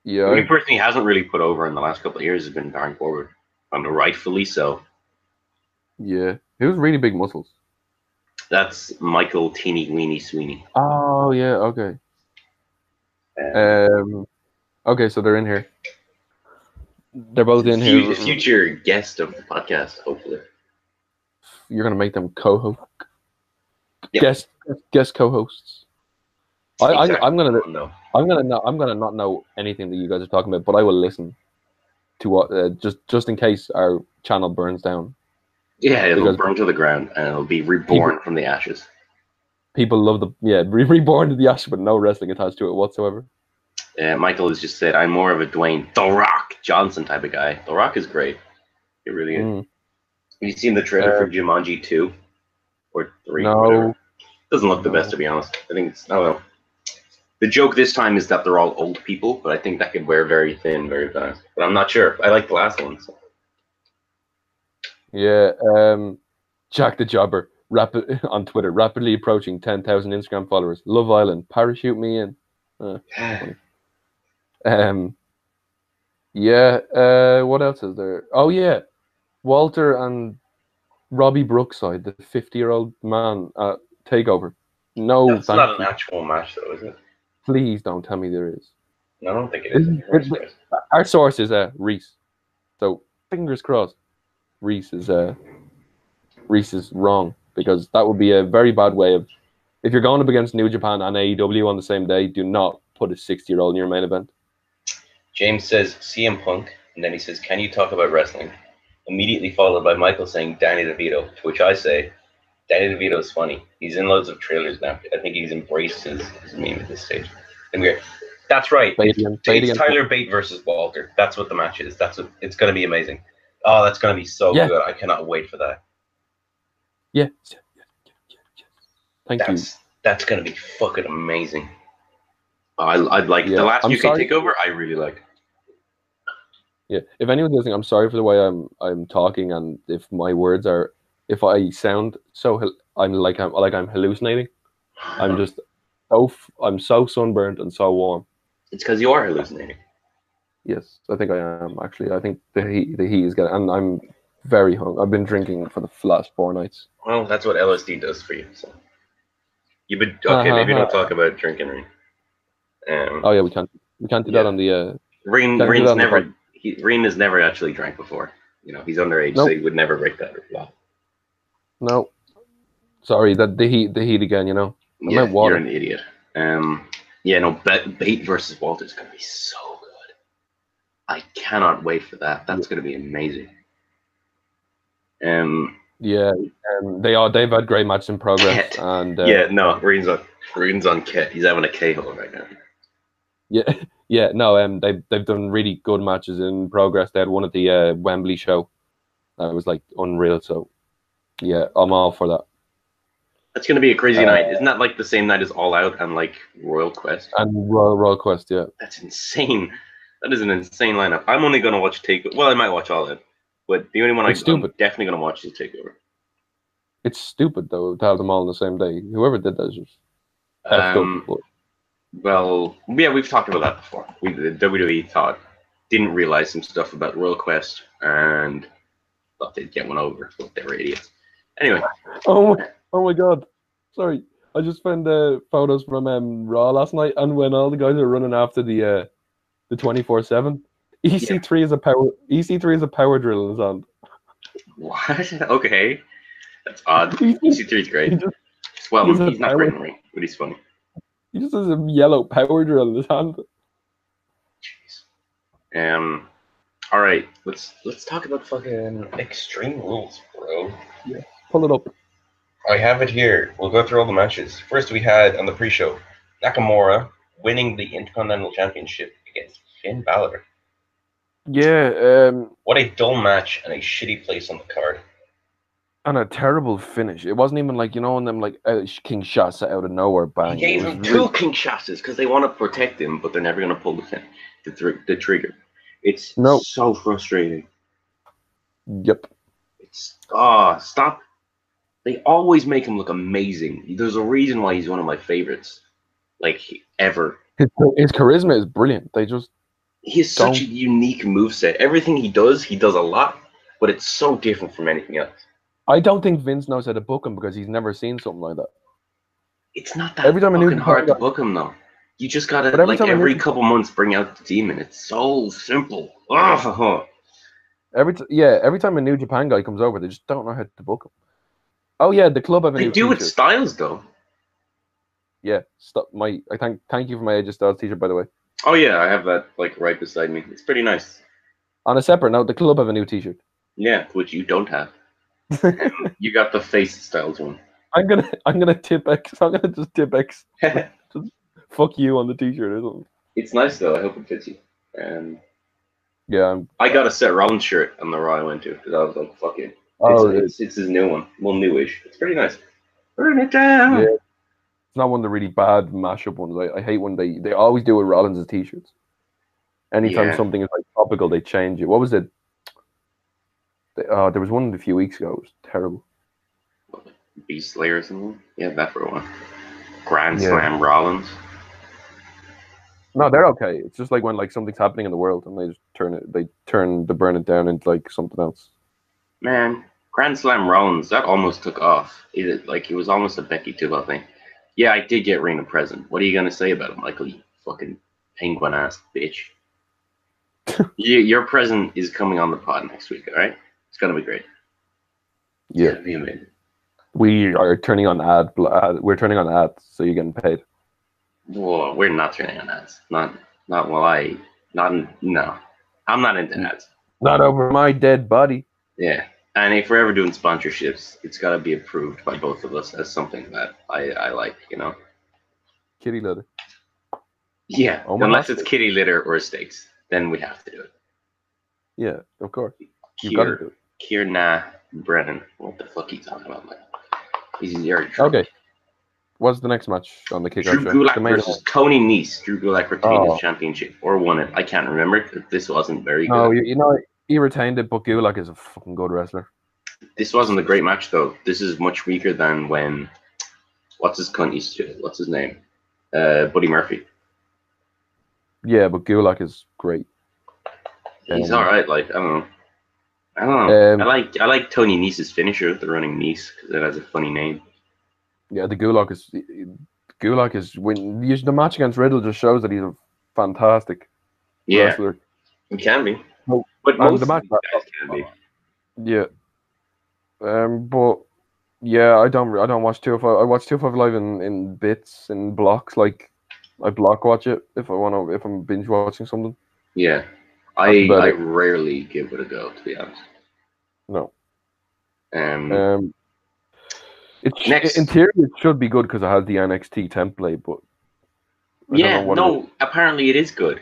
Yeah, The only person he hasn't really put over in the last couple of years has been Darren Forward. And rightfully so. Yeah, he was really big muscles. That's Michael Teeny Weeny Sweeney. Oh yeah, okay, Uh, um, okay, so they're in here. They're both in fu- here. future guest of the podcast, hopefully. You're gonna make them co-host, Yep. guest guest co-hosts. I, I, Exactly. I'm gonna No. I'm gonna not I'm gonna not know anything that you guys are talking about, but I will listen to what uh, just just in case our channel burns down. Yeah, it'll Because- burn to the ground and it'll be reborn from the ashes. People love the yeah re- reborn to the ashes, but no wrestling attached to it whatsoever. Uh, Michael has just said, I'm more of a Dwayne The Rock Johnson type of guy. The Rock is great. It really is. Mm. Have you seen the trailer Uh, for Jumanji 2 or 3? no. whatever? Doesn't look the best to be honest. I think it's I don't know. The joke this time is that they're all old people, but I think that could wear very thin very fast. But I'm not sure. I like the last one. So. Yeah, um, Jack the Jobber rapid on Twitter, rapidly approaching ten thousand Instagram followers. Love Island, parachute me in. Uh, um, yeah. Uh, what else is there? Oh yeah, Walter and Robbie Brookside, the fifty-year-old man at Takeover. No, That's not an actual match though, is it? please don't tell me there is. No, I don't think it it- Our source is uh, Reese, so fingers crossed. Reese is uh, Reese is wrong because that would be a very bad way of. If you're going up against New Japan and AEW on the same day, do not put a 60 year old in your main event. James says CM Punk, and then he says, "Can you talk about wrestling?" Immediately followed by Michael saying Danny DeVito, to which I say, Danny DeVito is funny. He's in loads of trailers now. I think he's embraced his, his meme at this stage. And we're, that's right. Beatty and, Beatty It's Tyler Bate versus Walter. That's what the match is. That's what it's going to be amazing. Oh, that's going to be so Yeah. good. I cannot wait for that. yeah. Thank you. That's that's going to be fucking amazing. I, I'd like Yeah, the last I'm UK sorry. takeover. I really like. Yeah, if anyone's listening, I'm sorry for the way I'm I'm talking and if my words are if I sound so I'm like I'm like I'm hallucinating. I'm just so I'm so sunburned and so warm. It's because you are hallucinating. Yes, I think I am actually. I think the heat the heat is getting and I'm very hung. I've been drinking for the last four nights. Well, that's what LSD does for you. So you've been okay. Uh-huh, maybe don't uh-huh. talk about drinking. Right? Um, Oh yeah, we can't we can't do that on the uh Rian's on never. He, Reen has never actually drank before. You know, he's underage, so he would never break that law. no. Sorry, that the heat the heat again, you know. I Yeah, you're an idiot. Um, yeah, no, Ba- Bate versus Walter is gonna be so. I cannot wait for that. That's gonna be amazing. Um, Yeah, um, they are they've had great matches in progress Ket. and uh, yeah, no, Rian's on Rian's on Ket. He's having a K hole right now. Yeah, yeah, no, um, they they've done really good matches in progress. They had one at the uh, Wembley show that was like unreal. So, yeah, I'm all for that. That's gonna be a crazy Uh, night. Isn't that like the same night as All Out and like Royal Quest? And Royal Royal Quest, yeah, That's insane. That is an insane lineup. I'm only gonna watch Take. Well, I might watch All of it, but the only one I, I'm definitely gonna watch is Takeover. it's stupid though to have them all on the same day. Whoever did that is just Um, Well, yeah, we've talked about that before. We the WWE thought didn't realize some stuff about Royal Quest and thought they'd get one over, but they were idiots. Anyway, Oh my, oh my god, sorry, I just found uh, photos from um, Raw last night, and when all the guys are running after the uh, the twenty four seven. EC3 is a power. EC3 is a power drill in his hand. what? okay, that's odd. EC3 is great. he just, Well, he's he's not power- great ring, but he's funny. he just has a yellow power drill in his hand. Jeez. Um. All right, let's let's talk about fucking. Extreme Rules, bro. Yeah. Pull it up. I have it here. We'll go through all the matches. First, we had on the pre-show Nakamura winning the Intercontinental Championship against Finn Balor. Yeah, um, What a dull match and a shitty place on the card. and a terrible finish. It wasn't even like you know, when them like uh, King shots out of nowhere, bang. He gave It was him really- two king shots because they want to protect him, but they're never going to pull the the, thr- the trigger. It's No. so frustrating. Yep. It's ah stop. They always make him look amazing. There's a reason why he's one of my favorites, like ever. His, his charisma is brilliant. They just He has such a unique moveset. Everything he does, he does a lot, but it's so different from anything else. I don't think Vince knows how to book him because he's never seen something like that. It's not that Every time a new fucking hard to book him though. You just gotta every like every couple months bring out the demon. It's so simple. Every t- yeah, every time a new Japan guy comes over, they just don't know how to book him. Oh yeah, the club have They do with styles though. Yeah, stop my. I thank thank you for my Age of Styles t-shirt by the way. Oh yeah, I have that like right beside me. It's pretty nice. On a separate note, the club have a new t-shirt. Yeah, which you don't have. You got the face styles one. I'm gonna I'm gonna tip X. I'm gonna just tip X. Fuck you on the t-shirt, isn't it? it's nice though. I hope it fits you. And Yeah. I'm, I got a Seth Rollins shirt on the Raw I went to because I was like, fuck it. oh, it's, it's, it's his new one. Well, newish. It's pretty nice. Burn it down. Yeah. It's not one of the really bad mashup ones. I, I hate when they they always do with Rollins' t-shirts. Anytime Yeah. something is like topical, they change it. What was it? They- Oh, there was one a few weeks ago. It was terrible. Beast Slayer or something. Yeah, that for while. Grand Yeah. Slam Rollins. No, they're okay. It's just like when like something's happening in the world and they just turn it, they turn the burn it down into like something else. Man, Grand Slam Rollins, that almost took off. It, like, it was almost a Becky Two Belts thing. Yeah, I did get Rena present. What are you going to say about it, Michael, you fucking penguin ass bitch? you, your present is coming on the pod next week, all right? It's going to be great. Yeah, It's gonna be amazing. we are turning on ad. ad we're turning on ads, so you're getting paid. Whoa, we're not turning on ads. Not, not while I, not, no. I'm not into Mm. ads. Not over my dead body. Yeah. And if we're ever doing sponsorships, it's got to be approved by both of us as something that I, I like, you know? Kitty litter. Yeah. Oh unless it's kitty litter or steaks, then we have to do it. Yeah, of course. You've got to do Kier, it. Kieran Brennan. What the fuck are you talking about, man? He's your Okay. What's the next match on the Drew kickoff show? Gulak versus Tony Nese. Drew Gulak retained Oh. his championship or won it. I can't remember. This wasn't very good. No, you, you know he retained it, but Gulak is a fucking good wrestler. This wasn't a great match though. This is much weaker than when what's his cunt used to what's his name? Uh Buddy Murphy. Yeah, but Gulak is great. He's Um, alright, like I don't know. I don't know. Um, I like I like Tony Nese's finisher, the running Nese, because it has a funny name. Yeah, the Gulak is Gulak is when you, the match against Riddle just shows that he's a fantastic Yeah, wrestler. it can be. But most the of match- these guys can be. Yeah. Um, but yeah, I don't I don't watch two five. I watch two five live in, in bits in blocks. Like I block watch it if I want to if I'm binge watching something. Yeah. I I it. rarely give it a go, to be honest. No. Um, Um. Next. in theory it should be good because it has the NXT template, but I yeah, what it no, apparently it is good.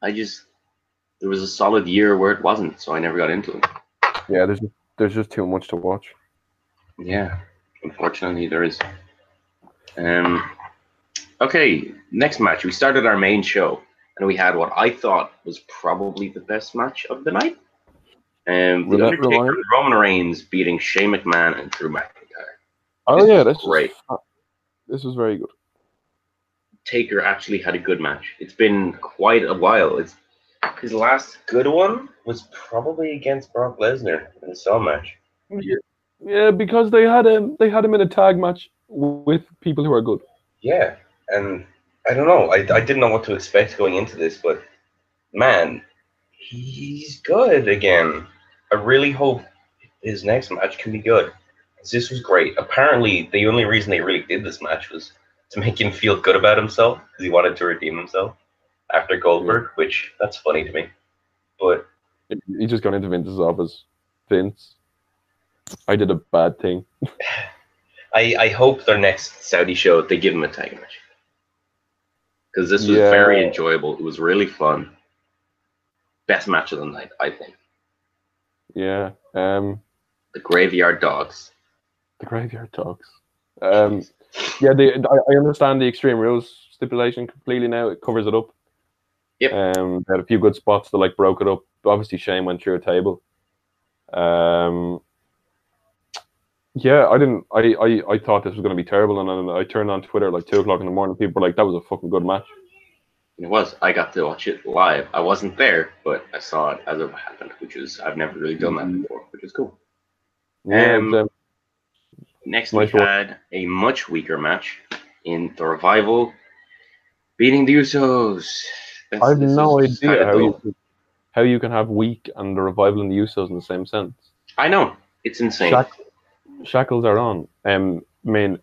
I just there was a solid year where it wasn't, so I never got into it. Yeah, there's just, there's just too much to watch. Yeah, unfortunately there is. Um, okay, next match. We started our main show, and we had what I thought was probably the best match of the night. Um, the Undertaker and Roman Reigns beating Shane McMahon and Drew McIntyre. Oh This yeah, that's great. Was, this was very good. Taker actually had a good match. It's been quite a while. It's His last good one was probably against Brock Lesnar in the Cell match. Yeah, because they had him they had him in a tag match with people who are good. Yeah, and I don't know. I, I didn't know what to expect going into this, but man, he's good again. I really hope his next match can be good. This was great. Apparently, the only reason they really did this match was to make him feel good about himself because he wanted to redeem himself after Goldberg, which that's funny to me. But He just got into Vince's office. Vince, I did a bad thing. I, I hope their next Saudi show. They give him a tag match because this was Yeah. very enjoyable. It was really fun. Best match of the night, I think. Yeah. Um, The Graveyard Dogs. the graveyard Dogs. Um, yeah, I understand the extreme rules stipulation completely now. It covers it up. Yep. Um, had a few good spots that like broke it up. Obviously, Shane went through a table. Um, yeah, I didn't. I, I, I thought this was going to be terrible, and then I turned on Twitter like two o'clock in the morning. People were like, "That was a fucking good match." It was. I got to watch it live. I wasn't there, but I saw it as it happened, which is I've never really done that before, which is cool. Yeah, Um, um, Next, Nice we one. had a much weaker match in the revival, beating the Usos. This- I have this no idea how you could- how you can have weak and the revival and the Usos in the same sense. I know it's insane. Shack- shackles are on. Um, I mean,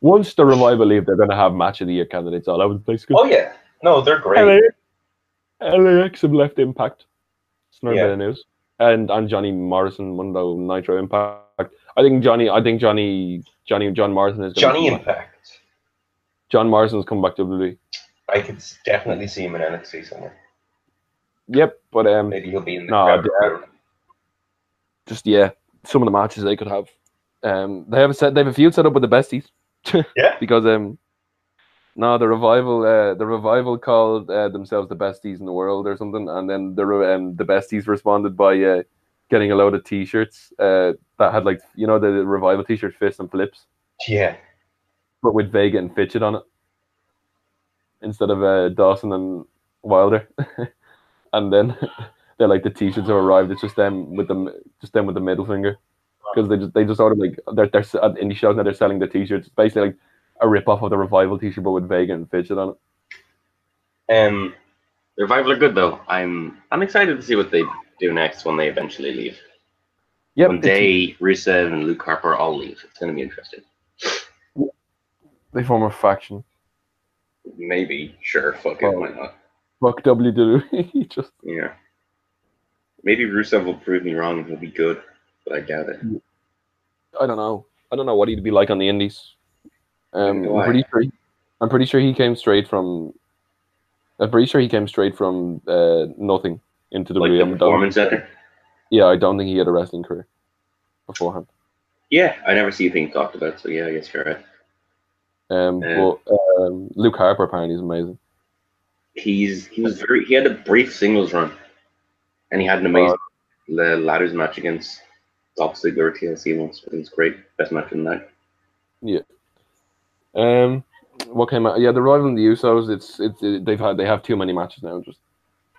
once the revival leave, they're going to have match of the year candidates all over the place. oh yeah, no, they're great. LAX, LAX have left Impact. It's not a Yeah. bit of news. And and Johnny Morrison, Mundo Nitro Impact. I think Johnny. I think Johnny. Johnny John Morrison is Johnny come back. Impact. John Morrison's come back to WWE. I could definitely see him in NXT somewhere. Yep, but um, Maybe he'll be in the No, crowd. yeah. just yeah, some of the matches they could have. Um, they have a set. They have a feud set up with the besties. Yeah. because um, No, the revival. Uh, the revival called uh, themselves the besties in the world or something, and then the um, the besties responded by uh, getting a load of T-shirts uh, that had like you know the revival T-shirt fists and flips, Yeah. but with Vega and Fitchett on it instead of uh, Dawson and Wilder. and then they're like the T-shirts have arrived. It's just them with them, just them with the middle finger, because they just they just ordered like they're they're at indie shows now. They're selling the T-shirts, It's basically like a rip off of the revival T-shirt, but with Vega and Fitchett on it. Um, the revival are good though. I'm I'm excited to see what they do next when they eventually leave. Yep, when they, Rusev, and Luke Harper all leave, it's going to be interesting. they form a faction. Maybe, sure, fuck it, Oh. why not? Fuck WWE. just Yeah. Maybe Rusev will prove me wrong and he'll be good, but I doubt it. I don't know. I don't know what he'd be like on the Indies. Um, I'm pretty sure. He, I'm pretty sure he came straight from. I'm pretty sure he came straight from uh, nothing into the Like the performance center. Yeah, I don't think he had a wrestling career beforehand. Yeah, I never see it being talked about, so yeah, I guess you're right. Um, Yeah. but um, Luke Harper apparently is amazing. He's he was very he had a brief singles run, and he had an amazing the ladders match against Dolph Ziggler TLC once. It was great, best match of the night. Um, what came out? Yeah, the rival and the Usos. It's it's it, they've had they have too many matches now. Just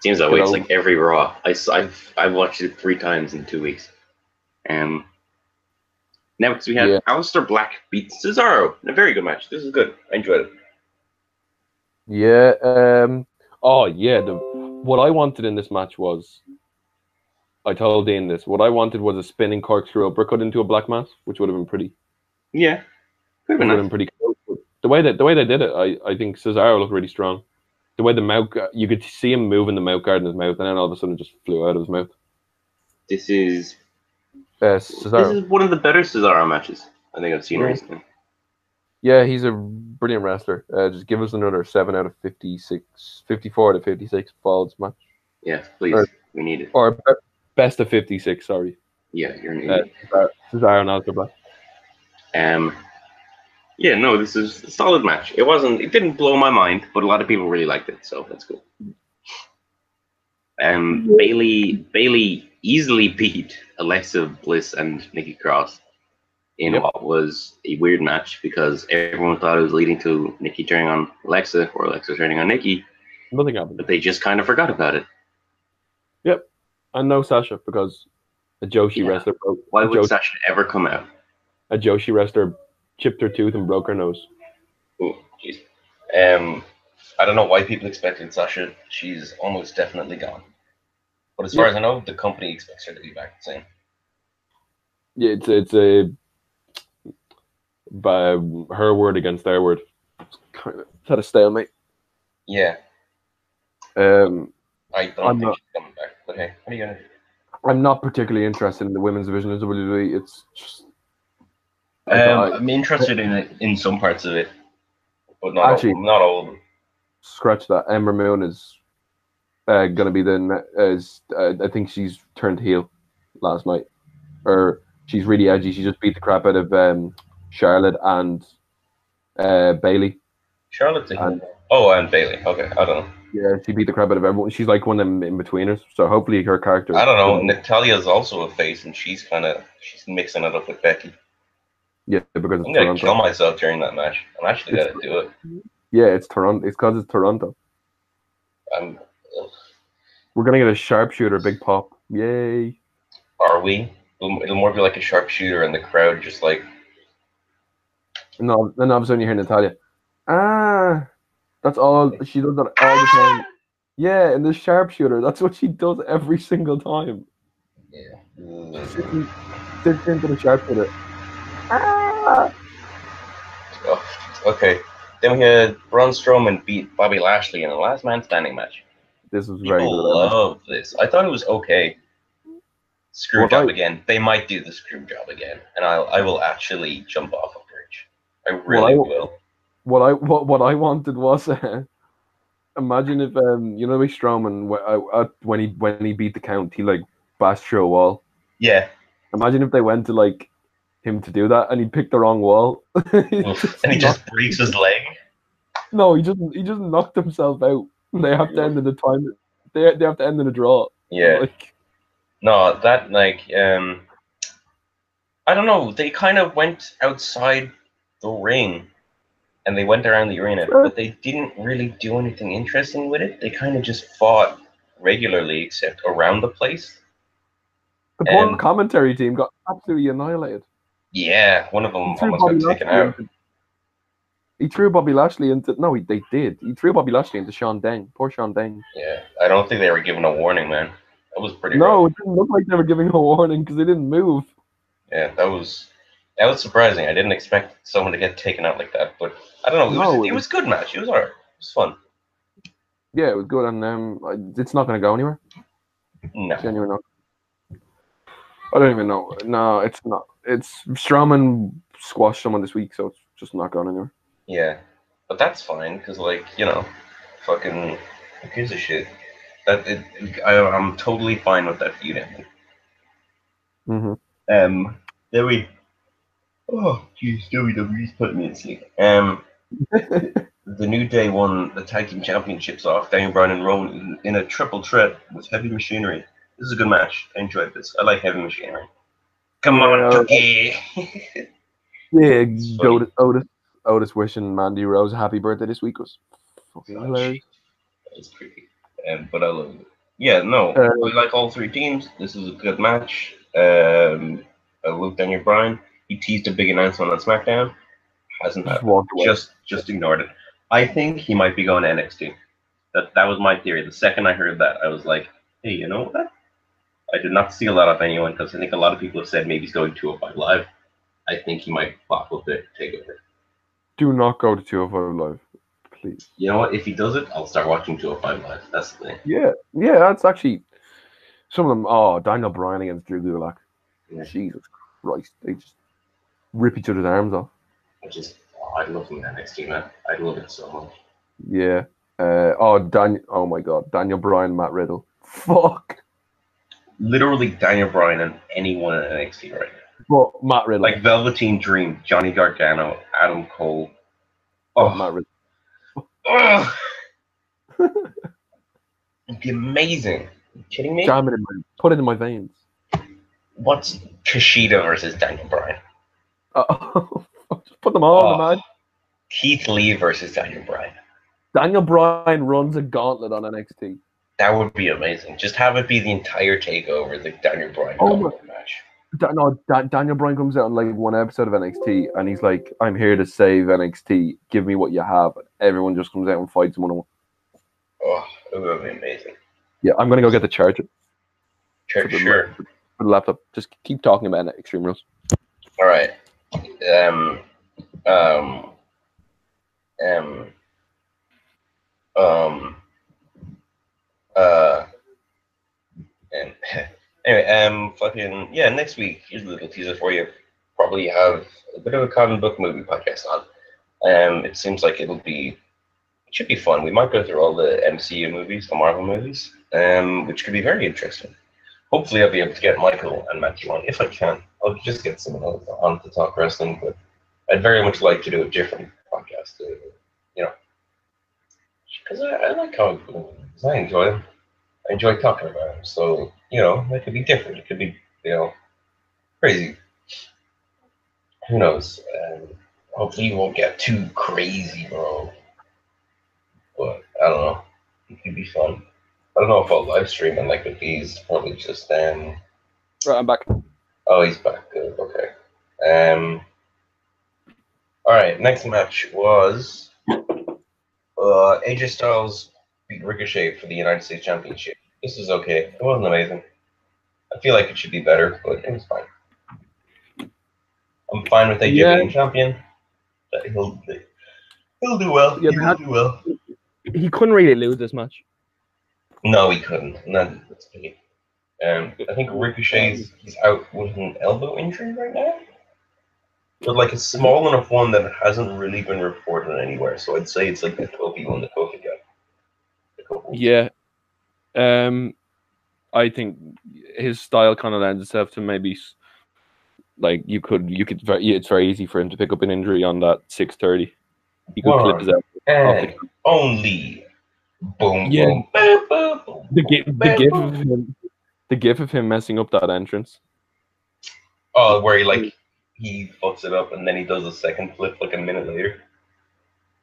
Seems that way. It's like every Raw. I, have I've watched it three times in two weeks. Um, now because we had Yeah. Aleister Black beat Cesaro in a very good match. This is good. I enjoyed it. yeah. Um. Oh yeah. The what I wanted in this match was. I told Dean this. What I wanted was a spinning corkscrew uppercut into a black mass, which would have been pretty. Yeah, could have been nice. been pretty cool. The way that the way they did it, I, I think Cesaro looked really strong. The way the mouth, you could see him moving the mouth guard in his mouth, and then all of a sudden it just flew out of his mouth. This is Uh, this is one of the better Cesaro matches I think I've seen Yeah. recently. yeah, he's a brilliant wrestler. Uh, just give us another seven out of 56, 54 out of fifty six falls match, Yeah, please, Or- we need it. or best of fifty six. Sorry, Yeah, you're an uh, idiot. Cesaro, Cesaro and Aleister Black. Um, yeah, no, this is a solid match. It wasn't. It didn't blow my mind, but a lot of people really liked it, so that's cool. Um, Bayley Bayley easily beat Alexa Bliss and Nikki Cross in Yep. what was a weird match because everyone thought it was leading to Nikki turning on Alexa or Alexa turning on Nikki, Nothing happened, but they just kind of forgot about it. Yep. And no Sasha because a Joshi Yeah. wrestler broke. Why would Jo- Sasha ever come out? a Joshi wrestler chipped her tooth and broke her nose. Oh, jeez. Um, I don't know why people expected Sasha. She's almost definitely gone. But as far Yeah. as I know, the company expects her to be back the same. Yeah, it's it's a by her word against their word. It's kind of it's had a stalemate. Yeah, Um, I don't I'm think not- she's coming back. But hey, what are you gonna do? I'm not particularly interested in the women's division of WWE. It's just I Um, thought- I'm interested in it in some parts of it, but not Actually- all, not all of them. scratch that. Ember Moon is uh, gonna be the is uh, I think she's turned heel last night, or she's really edgy. She just beat the crap out of um, Charlotte and uh, Bayley. Charlotte's a And- oh, and Bayley. Okay, I don't know. Yeah, she beat the crap out of everyone. She's like one of them in betweeners. So hopefully her character. I don't know. Natalya's also a face, and she's kind of she's mixing it up with Becky. Yeah, because I'm gonna Toronto. kill myself during that match. I'm actually It's- gonna do it. Yeah, it's Toronto. It's because it's Toronto. I'm. We're gonna get a sharpshooter, big pop. Yay! are we? It'll, it'll more be like a sharpshooter, and the crowd just like And all, then all of a sudden you hear Natalya. Ah, that's all she does that all the time. Yeah, and the sharpshooter. That's what she does every single time. yeah. Ugh. Sits, sits into the sharpshooter. Ah! Oh, okay. Then we had Braun Strowman beat Bobby Lashley in a last man standing match. This was very People good. love this. I thought it was okay. Screw Well, job I- again. They might do the screw job again, and I I will actually jump off a bridge. I really I- will. What I what, what I wanted was uh, imagine if um you know like Strowman uh, uh, when he when he beat the count he like bashed through a wall. Yeah, Imagine if they went to like him to do that and he picked the wrong wall. and he just breaks his leg. No, he just he just knocked himself out. They have to end in the time. They they have to end in a draw. Yeah. Like, No, that like um I don't know, they kind of went outside the ring and they went around the arena, Sure. but they didn't really do anything interesting with it. They kind of just fought regularly except around the place. the poor commentary team got absolutely annihilated. Yeah, one of them almost got taken out. He threw Bobby Lashley into no, he, they did. He threw Bobby Lashley into Sean Deng. Poor Sean Deng. Yeah. I don't think they were given a warning, man. That was pretty No, rough. it didn't look like they were giving a warning because they didn't move. Yeah, that was that was surprising. I didn't expect someone to get taken out like that, but I don't know. It was, No, it it was good match. It was alright. It was fun. Yeah, it was good, and um, it's not going to go anywhere. No. Genuine. Not. I don't even know. No, it's not. It's Strowman squashed someone this week, so it's just not going anywhere. Yeah, but that's fine because, like, you know, fucking who gives a shit? That it, I, I'm totally fine with that feud ending. hmm Um, then we. Oh, jeez, WWE's putting me to sleep. Um, the New Day won the Tag Team Championships off Daniel Bryan and Rowan in, in a triple threat with Heavy Machinery. This is a good match. I enjoyed this. I like Heavy Machinery. Come on, Yeah. Turkey. Yeah, Otis, Otis, wishing Mandy Rose a happy birthday this week was fucking hilarious. It's creepy. Um, but I love it. Yeah, no, Uh, I like all three teams. This is a good match. Um, I love Daniel Bryan. He teased a big announcement on SmackDown. Hasn't Just happened. Just just ignored it. I think he might be going to NXT. That that was my theory. The second I heard that, I was like, hey, you know what? I did not see a lot of anyone because I think a lot of people have said maybe he's going to 205 Live. I think he might pop up there, take over. Do not go to 205 Live, please. You know what? If he does it, I'll start watching 205 Live. That's the thing. Yeah, yeah, that's actually some of them. Oh, Daniel Bryan against Drew Gulak. Yeah. Jesus Christ, they just rip each other's arms off. Which is, oh, I'd love him next NXT, man. I'd love it so much. Yeah. Uh, oh, Daniel. Oh my God, Daniel Bryan, Matt Riddle. Fuck. Literally Daniel Bryan and anyone in NXT right now. But Matt Riddle. Like Velveteen Dream, Johnny Gargano, Adam Cole. Oh, Matt Riddle. It'd be amazing. you kidding me? Jam it in my, put it in my veins. What's Kushida versus Daniel Bryan? Oh, just put them all on the Oh. man. Keith Lee versus Daniel Bryan. Daniel Bryan runs a gauntlet on NXT. That would be amazing. Just have it be the entire takeover, the Daniel Bryan Oh my- gauntlet match. Da- no, Da- Daniel Bryan comes out on like one episode of NXT, and he's like, "I'm here to save NXT. Give me what you have." Everyone just comes out and fights one on one. Oh, it would be amazing. Yeah, I'm gonna go get the charger Sure. for sure. for the laptop. Just keep talking about it, Extreme Rules. All right. Um, um, um, um, uh, and anyway, um, fucking yeah. Next week, here's a little teaser for you. Probably have a bit of a comic book movie podcast on. Um, it seems like it'll be, it should be fun. We might go through all the MCU movies, the Marvel movies, um, which could be very interesting. Hopefully, I'll be able to get Michael and Matthew on if I can. I'll just get someone else on to talk wrestling, but I'd very much like to do a different podcast. uh, you know, because I, I like comic book movies. I enjoy them. I enjoy talking about them. So you know, it could be different. It could be you know crazy. Who knows? Um, hopefully, you won't get too crazy, bro. But I don't know. It could be fun. I don't know if I'll live stream and like with these. Probably just um. Right, I'm back. Oh, he's back. Good. Okay. Um. All right. Next match was uh AJ Styles beat Ricochet for the United States Championship. This is okay. It wasn't amazing. I feel like it should be better, but it was fine. I'm fine with AJ Yeah. champion. That He'll he'll do well. Yeah, he will do well. He couldn't really lose this match. No, he couldn't. And that, that's big. Um, I think Ricochet's he's out with an elbow injury right now. But like a small enough one that hasn't really been reported anywhere. So I'd say it's like the Kofi one, the Kofi guy. The Kofi. Yeah. Um, I think his style kind of lends itself to maybe like you could you could very it's very easy for him to pick up an injury on that six thirty. He could clip his. Only boom, Yeah. boom, boom, boom, boom. The, gi- the gif of him, the gif of him messing up that entrance. Oh, where he like he fucks it up and then he does a second flip like a minute later.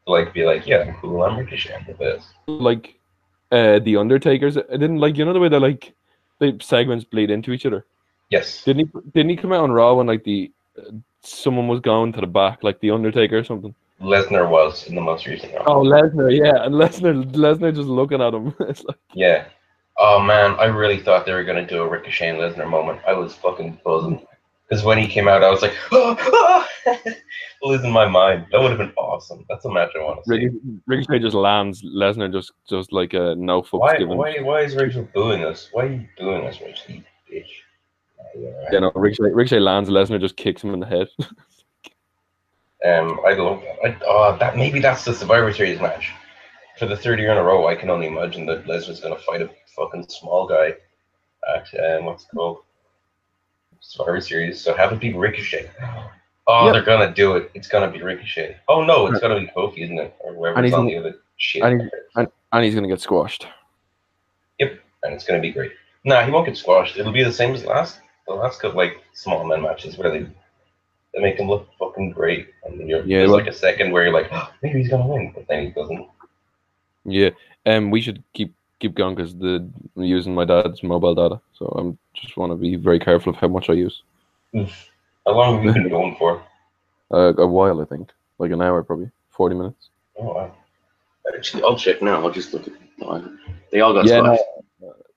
To, like be like, yeah, I'm cool, I'm I'm the best. Like uh the Undertaker's. I didn't like you know the way that like the segments bleed into each other. Yes. Didn't he? Didn't he come out on Raw when like the uh, someone was going to the back, like the Undertaker or something? Lesnar was in the most recent round. Oh, Lesnar, yeah, and Lesnar, Lesnar just looking at him. it's like, Yeah. Oh man, I really thought they were gonna do a Ricochet and Lesnar moment. I was fucking buzzing. Because when he came out, I was like, oh, losing my mind. That would have been awesome. That's a match I want to see. Ric- Ricochet just lands. Lesnar just, just like a no fucks Why, given. why, why is Rachel booing us? Why are you booing us, Rachel? You bitch. Oh, yeah, right. Yeah, no, Ricochet, Ricochet lands. Lesnar just kicks him in the head. Um, I love I, oh, that. Maybe that's the Survivor Series match for the third year in a row. I can only imagine that Lesnar's gonna fight a fucking small guy at um, what's it called Survivor Series. So have it be Ricochet. Oh, Yep. they're gonna do it. It's gonna be Ricochet. Oh no, it's gonna be Kofi, isn't it, or And whoever's he's on gonna- the other shit. and And, he's- and he's gonna get squashed. Yep, and it's gonna be great. Nah, he won't get squashed. It'll be the same as last. The last couple like small men matches where they they make him look fucking great, and then you're, Yeah, there's well- like a second where you're like, oh, maybe he's gonna win, but then he doesn't. Yeah, um, we should keep keep going because the I'm using my dad's mobile data, so I'm just want to be very careful of how much I use. Oof. How long have you been going for? Uh, a while, I think, like an hour, probably forty minutes. Oh wow. Actually, I'll check now. I'll just look at. They all got Yeah, squashed.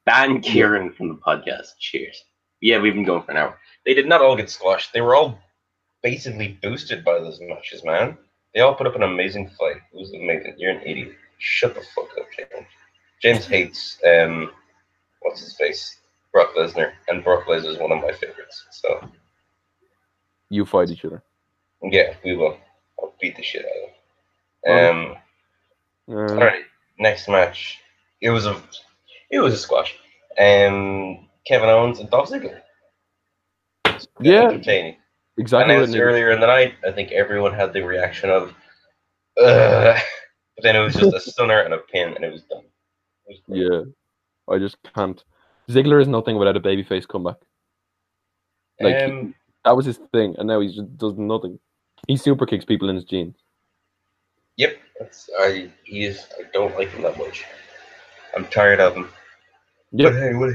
Ban Kieran from the podcast. Cheers. Yeah, we've been going for an hour. They did not all get squashed. They were all basically boosted by those matches, man. They all put up an amazing fight. It was amazing. You're an idiot. Shut the fuck up, James. James hates um what's his face? Brock Lesnar. And Brock Lesnar is one of my favorites. So You fight each other. yeah, we will. I'll beat the shit out of him. Um Uh, Alright, next match. It was a it was a squash. Um Kevin Owens and Dolph Ziggler. Yeah. Entertaining. Exactly. Announced earlier in the night. I think everyone had the reaction of, Ugh. but then it was just a stunner and a pin, and it was done. It was great. Yeah, I just can't. Ziggler is nothing without a babyface comeback. Like um, that was his thing, and now he just does nothing. He super kicks people in his jeans. yep, that's I. He is. I don't like him that much. I'm tired of him. Yeah, But hey, what,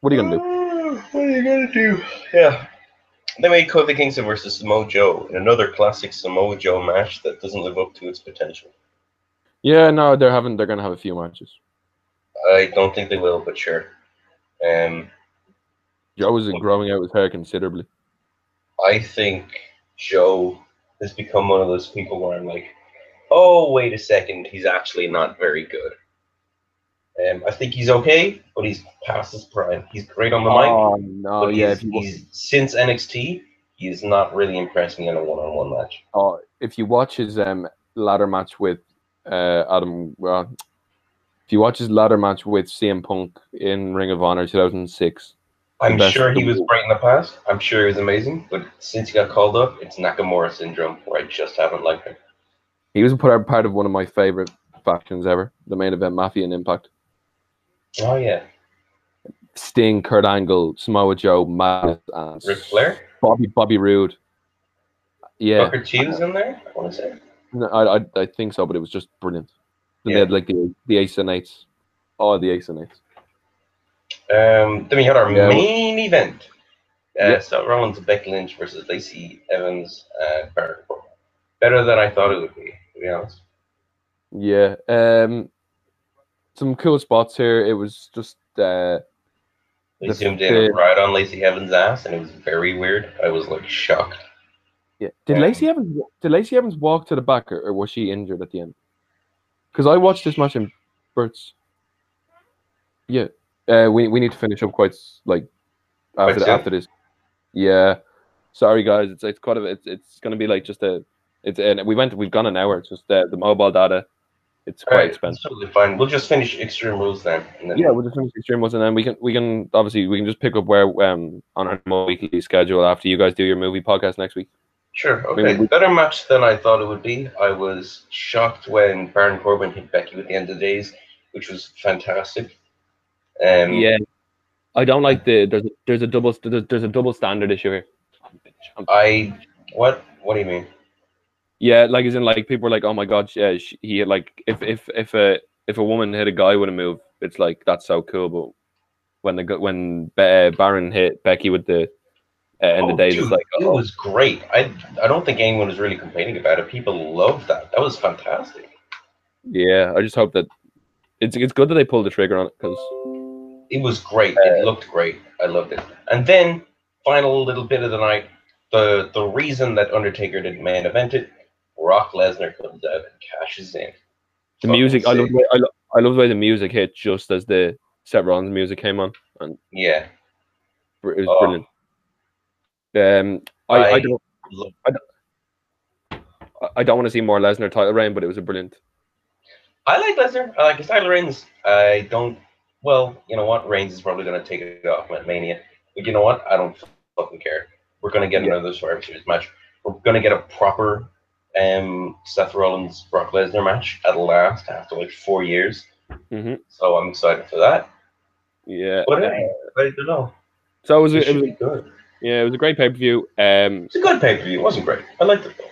what are you gonna do? Uh, What are you gonna do? Yeah. Then we had Kofi Kingston versus Samoa Joe in another classic Samoa Joe match that doesn't live up to its potential. Yeah, no, they're having. They're gonna have a few matches. I don't think they will, but sure. Um, Joe is growing out his hair considerably. I think Joe has become one of those people where I'm like, oh, wait a second, he's actually not very good. Um, I think he's okay, but he's past his prime. He's great on the mic, Oh no, but yeah. he's since NXT, he's not really impressed me in a one-on-one match. oh, if you watch his um ladder match with uh Adam, well, if you watch his ladder match with CM Punk in Ring of Honor 2006, I'm sure he was great in the past. I'm sure he was amazing, but since he got called up, it's Nakamura syndrome where I just haven't liked him. he was part part of one of my favorite factions ever, the main event Mafia and Impact. Oh yeah, Sting, Kurt Angle, Samoa Joe, Madness, and Ric Flair, Bobby Bobby Roode. Yeah, Booker T was in there. I want to say. no, I, I I think so, but it was just brilliant. Then Yeah. they had like the the Ace and Eights. Oh, the Ace and Eights. Um, then we had our Yeah, main event. Uh, Yeah. Seth Rollins, Becky Lynch versus Lacey Evans, uh, Baron Corbin. Better than I thought it would be, to be honest. Yeah. Um, some cool spots here. It was just uh, They The- zoomed in the- right on Lacey Evans' ass, and it was very weird. I was like shocked. yeah. Did Um, Lacey Evans did Lacey Evans walk to the back, or, or was she injured at the end? Because I watched this match in Bert's. Yeah. Uh, we we need to finish up quite like after the, after this. Yeah. Sorry guys, it's it's quite a it's it's gonna be like just a it's and we went we've gone an hour. It's just uh, the mobile data. It's quite right, expensive. Totally fine. We'll just finish Extreme Rules then. And then Yeah, we'll just finish Extreme Rules and then we can we can obviously we can just pick up where um on our weekly schedule after you guys do your movie podcast next week. Sure. Okay. mean, we- Better match than I thought it would be. I was shocked when Baron Corbin hit Becky at the end of the days, which was fantastic. Um, yeah, I don't like the there's a, there's a double there's, there's a double standard issue here. I what? What do you mean? Yeah, like as in like people are like, oh my god, yeah, she, he like if if if a if a woman hit a guy with a move, it's like that's so cool. But when the when Be- Baron hit Becky with the uh, end Oh, of days, dude, it's like it oh, was great. I I don't think anyone was really complaining about it. People loved that. That was fantastic. yeah. I just hope that it's it's good that they pulled the trigger on it because It was great. It looked great. I loved it. And then final little bit of the night, the the reason that Undertaker didn't main event it, Brock Lesnar comes out and cashes in. the Fucking music. I love the I, lo- I love the way the music hit just as the Seth Rollins music came on, and Yeah. it was Oh. brilliant. Um, I, I, I- don't Look, I- I don't want to see more Lesnar title reign, but it was a brilliant. I like Lesnar. I like his title Reigns. I don't. Well, you know what? Reigns is probably going to take it off at Mania. But you know what? I don't fucking care. We're going to get Yeah. another Survivor Series match. We're going to get a proper um, Seth Rollins Brock Lesnar match at last after like four years. hmm So I'm excited for that. Yeah. But uh, I, don't know. so it was It a, it was good. Yeah it was a great pay per view. Um, It's a good pay per view. It wasn't great. I liked it though.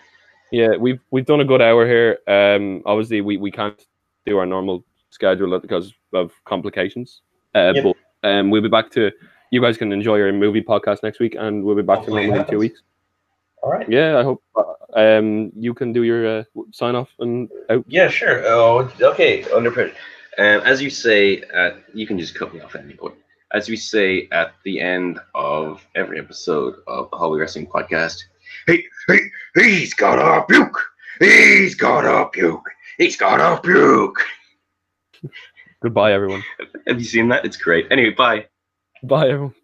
Yeah, we've we've done a good hour here. Um, obviously we, we can't do our normal schedule because of complications. Uh, Yep. but um, we'll be back to you guys can enjoy your movie podcast next week, and we'll be back Hopefully to it normal in two weeks. All right. Yeah, I hope uh, um you can do your uh, sign off and out. Yeah, sure. Oh, okay. Under pressure. Um, as you say, at, you can just cut me off at any point. As we say at the end of every episode of the Hallway Wrestling Podcast, hey, hey, he's got a puke. He's got a puke. He's got a puke. Goodbye, everyone. Have you seen that? It's great. Anyway, bye. Bye, everyone.